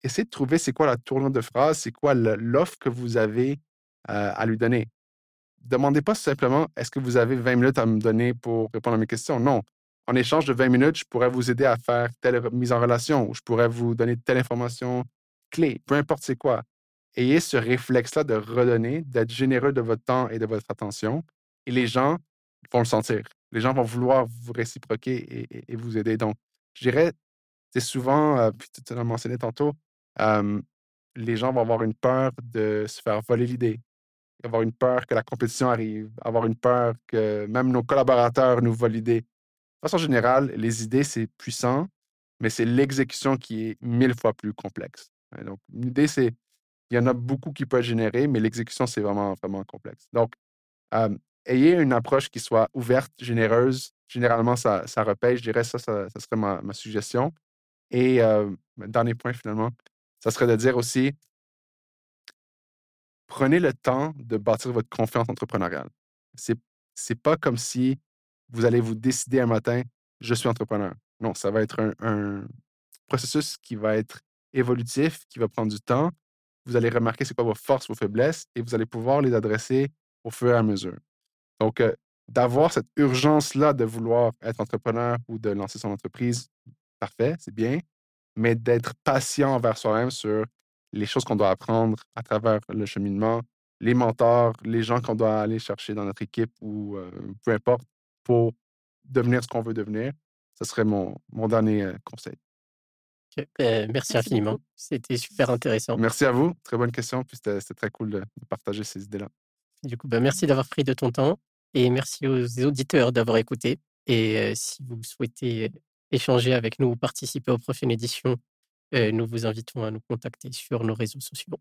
essayez de trouver c'est quoi la tournure de phrase, c'est quoi l'offre que vous avez à lui donner. Demandez pas simplement est-ce que vous avez 20 minutes à me donner pour répondre à mes questions? Non en échange de 20 minutes, je pourrais vous aider à faire telle mise en relation ou je pourrais vous donner telle information clé, peu importe c'est quoi. Ayez ce réflexe-là de redonner, d'être généreux de votre temps et de votre attention et les gens vont le sentir. Les gens vont vouloir vous réciproquer et, vous aider. Donc, je dirais, c'est souvent, euh, puis tu l'as mentionné tantôt, les gens vont avoir une peur de se faire voler l'idée, avoir une peur que la compétition arrive, avoir une peur que même nos collaborateurs nous volent l'idée façon générale, les idées, c'est puissant, mais c'est l'exécution qui est mille fois plus complexe. Hein. Donc, une idée, c'est. Il y en a beaucoup qui peuvent générer, mais l'exécution, c'est vraiment, vraiment complexe. Donc, ayez une approche qui soit ouverte, généreuse. Généralement, ça, ça repaye. Je dirais ça, ça, serait ma, suggestion. Et dernier point, finalement, ça serait de dire aussi prenez le temps de bâtir votre confiance entrepreneuriale. C'est, c'est pas comme si vous allez vous décider un matin, je suis entrepreneur. Non, ça va être un, processus qui va être évolutif, qui va prendre du temps. Vous allez remarquer c'est quoi vos forces, vos faiblesses, et vous allez pouvoir les adresser au fur et à mesure. Donc, euh, d'avoir cette urgence-là de vouloir être entrepreneur ou de lancer son entreprise, parfait, c'est bien, mais d'être patient envers soi-même sur les choses qu'on doit apprendre à travers le cheminement, les mentors, les gens qu'on doit aller chercher dans notre équipe ou euh, peu importe, pour devenir ce qu'on veut devenir. Ce serait mon, mon dernier euh, conseil. Ben, merci, infiniment. C'était super intéressant. Merci à vous. Très bonne question. Puis c'était très cool de, partager ces idées-là. Du coup, ben, merci d'avoir pris de ton temps et merci aux auditeurs d'avoir écouté. Et euh, si vous souhaitez échanger avec nous ou participer aux prochaines éditions, euh, nous vous invitons à nous contacter sur nos réseaux sociaux.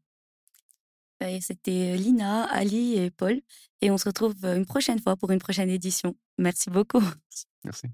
C'était Lina, Ali et Paul. Et on se retrouve une prochaine fois pour une prochaine édition. Merci beaucoup. Merci.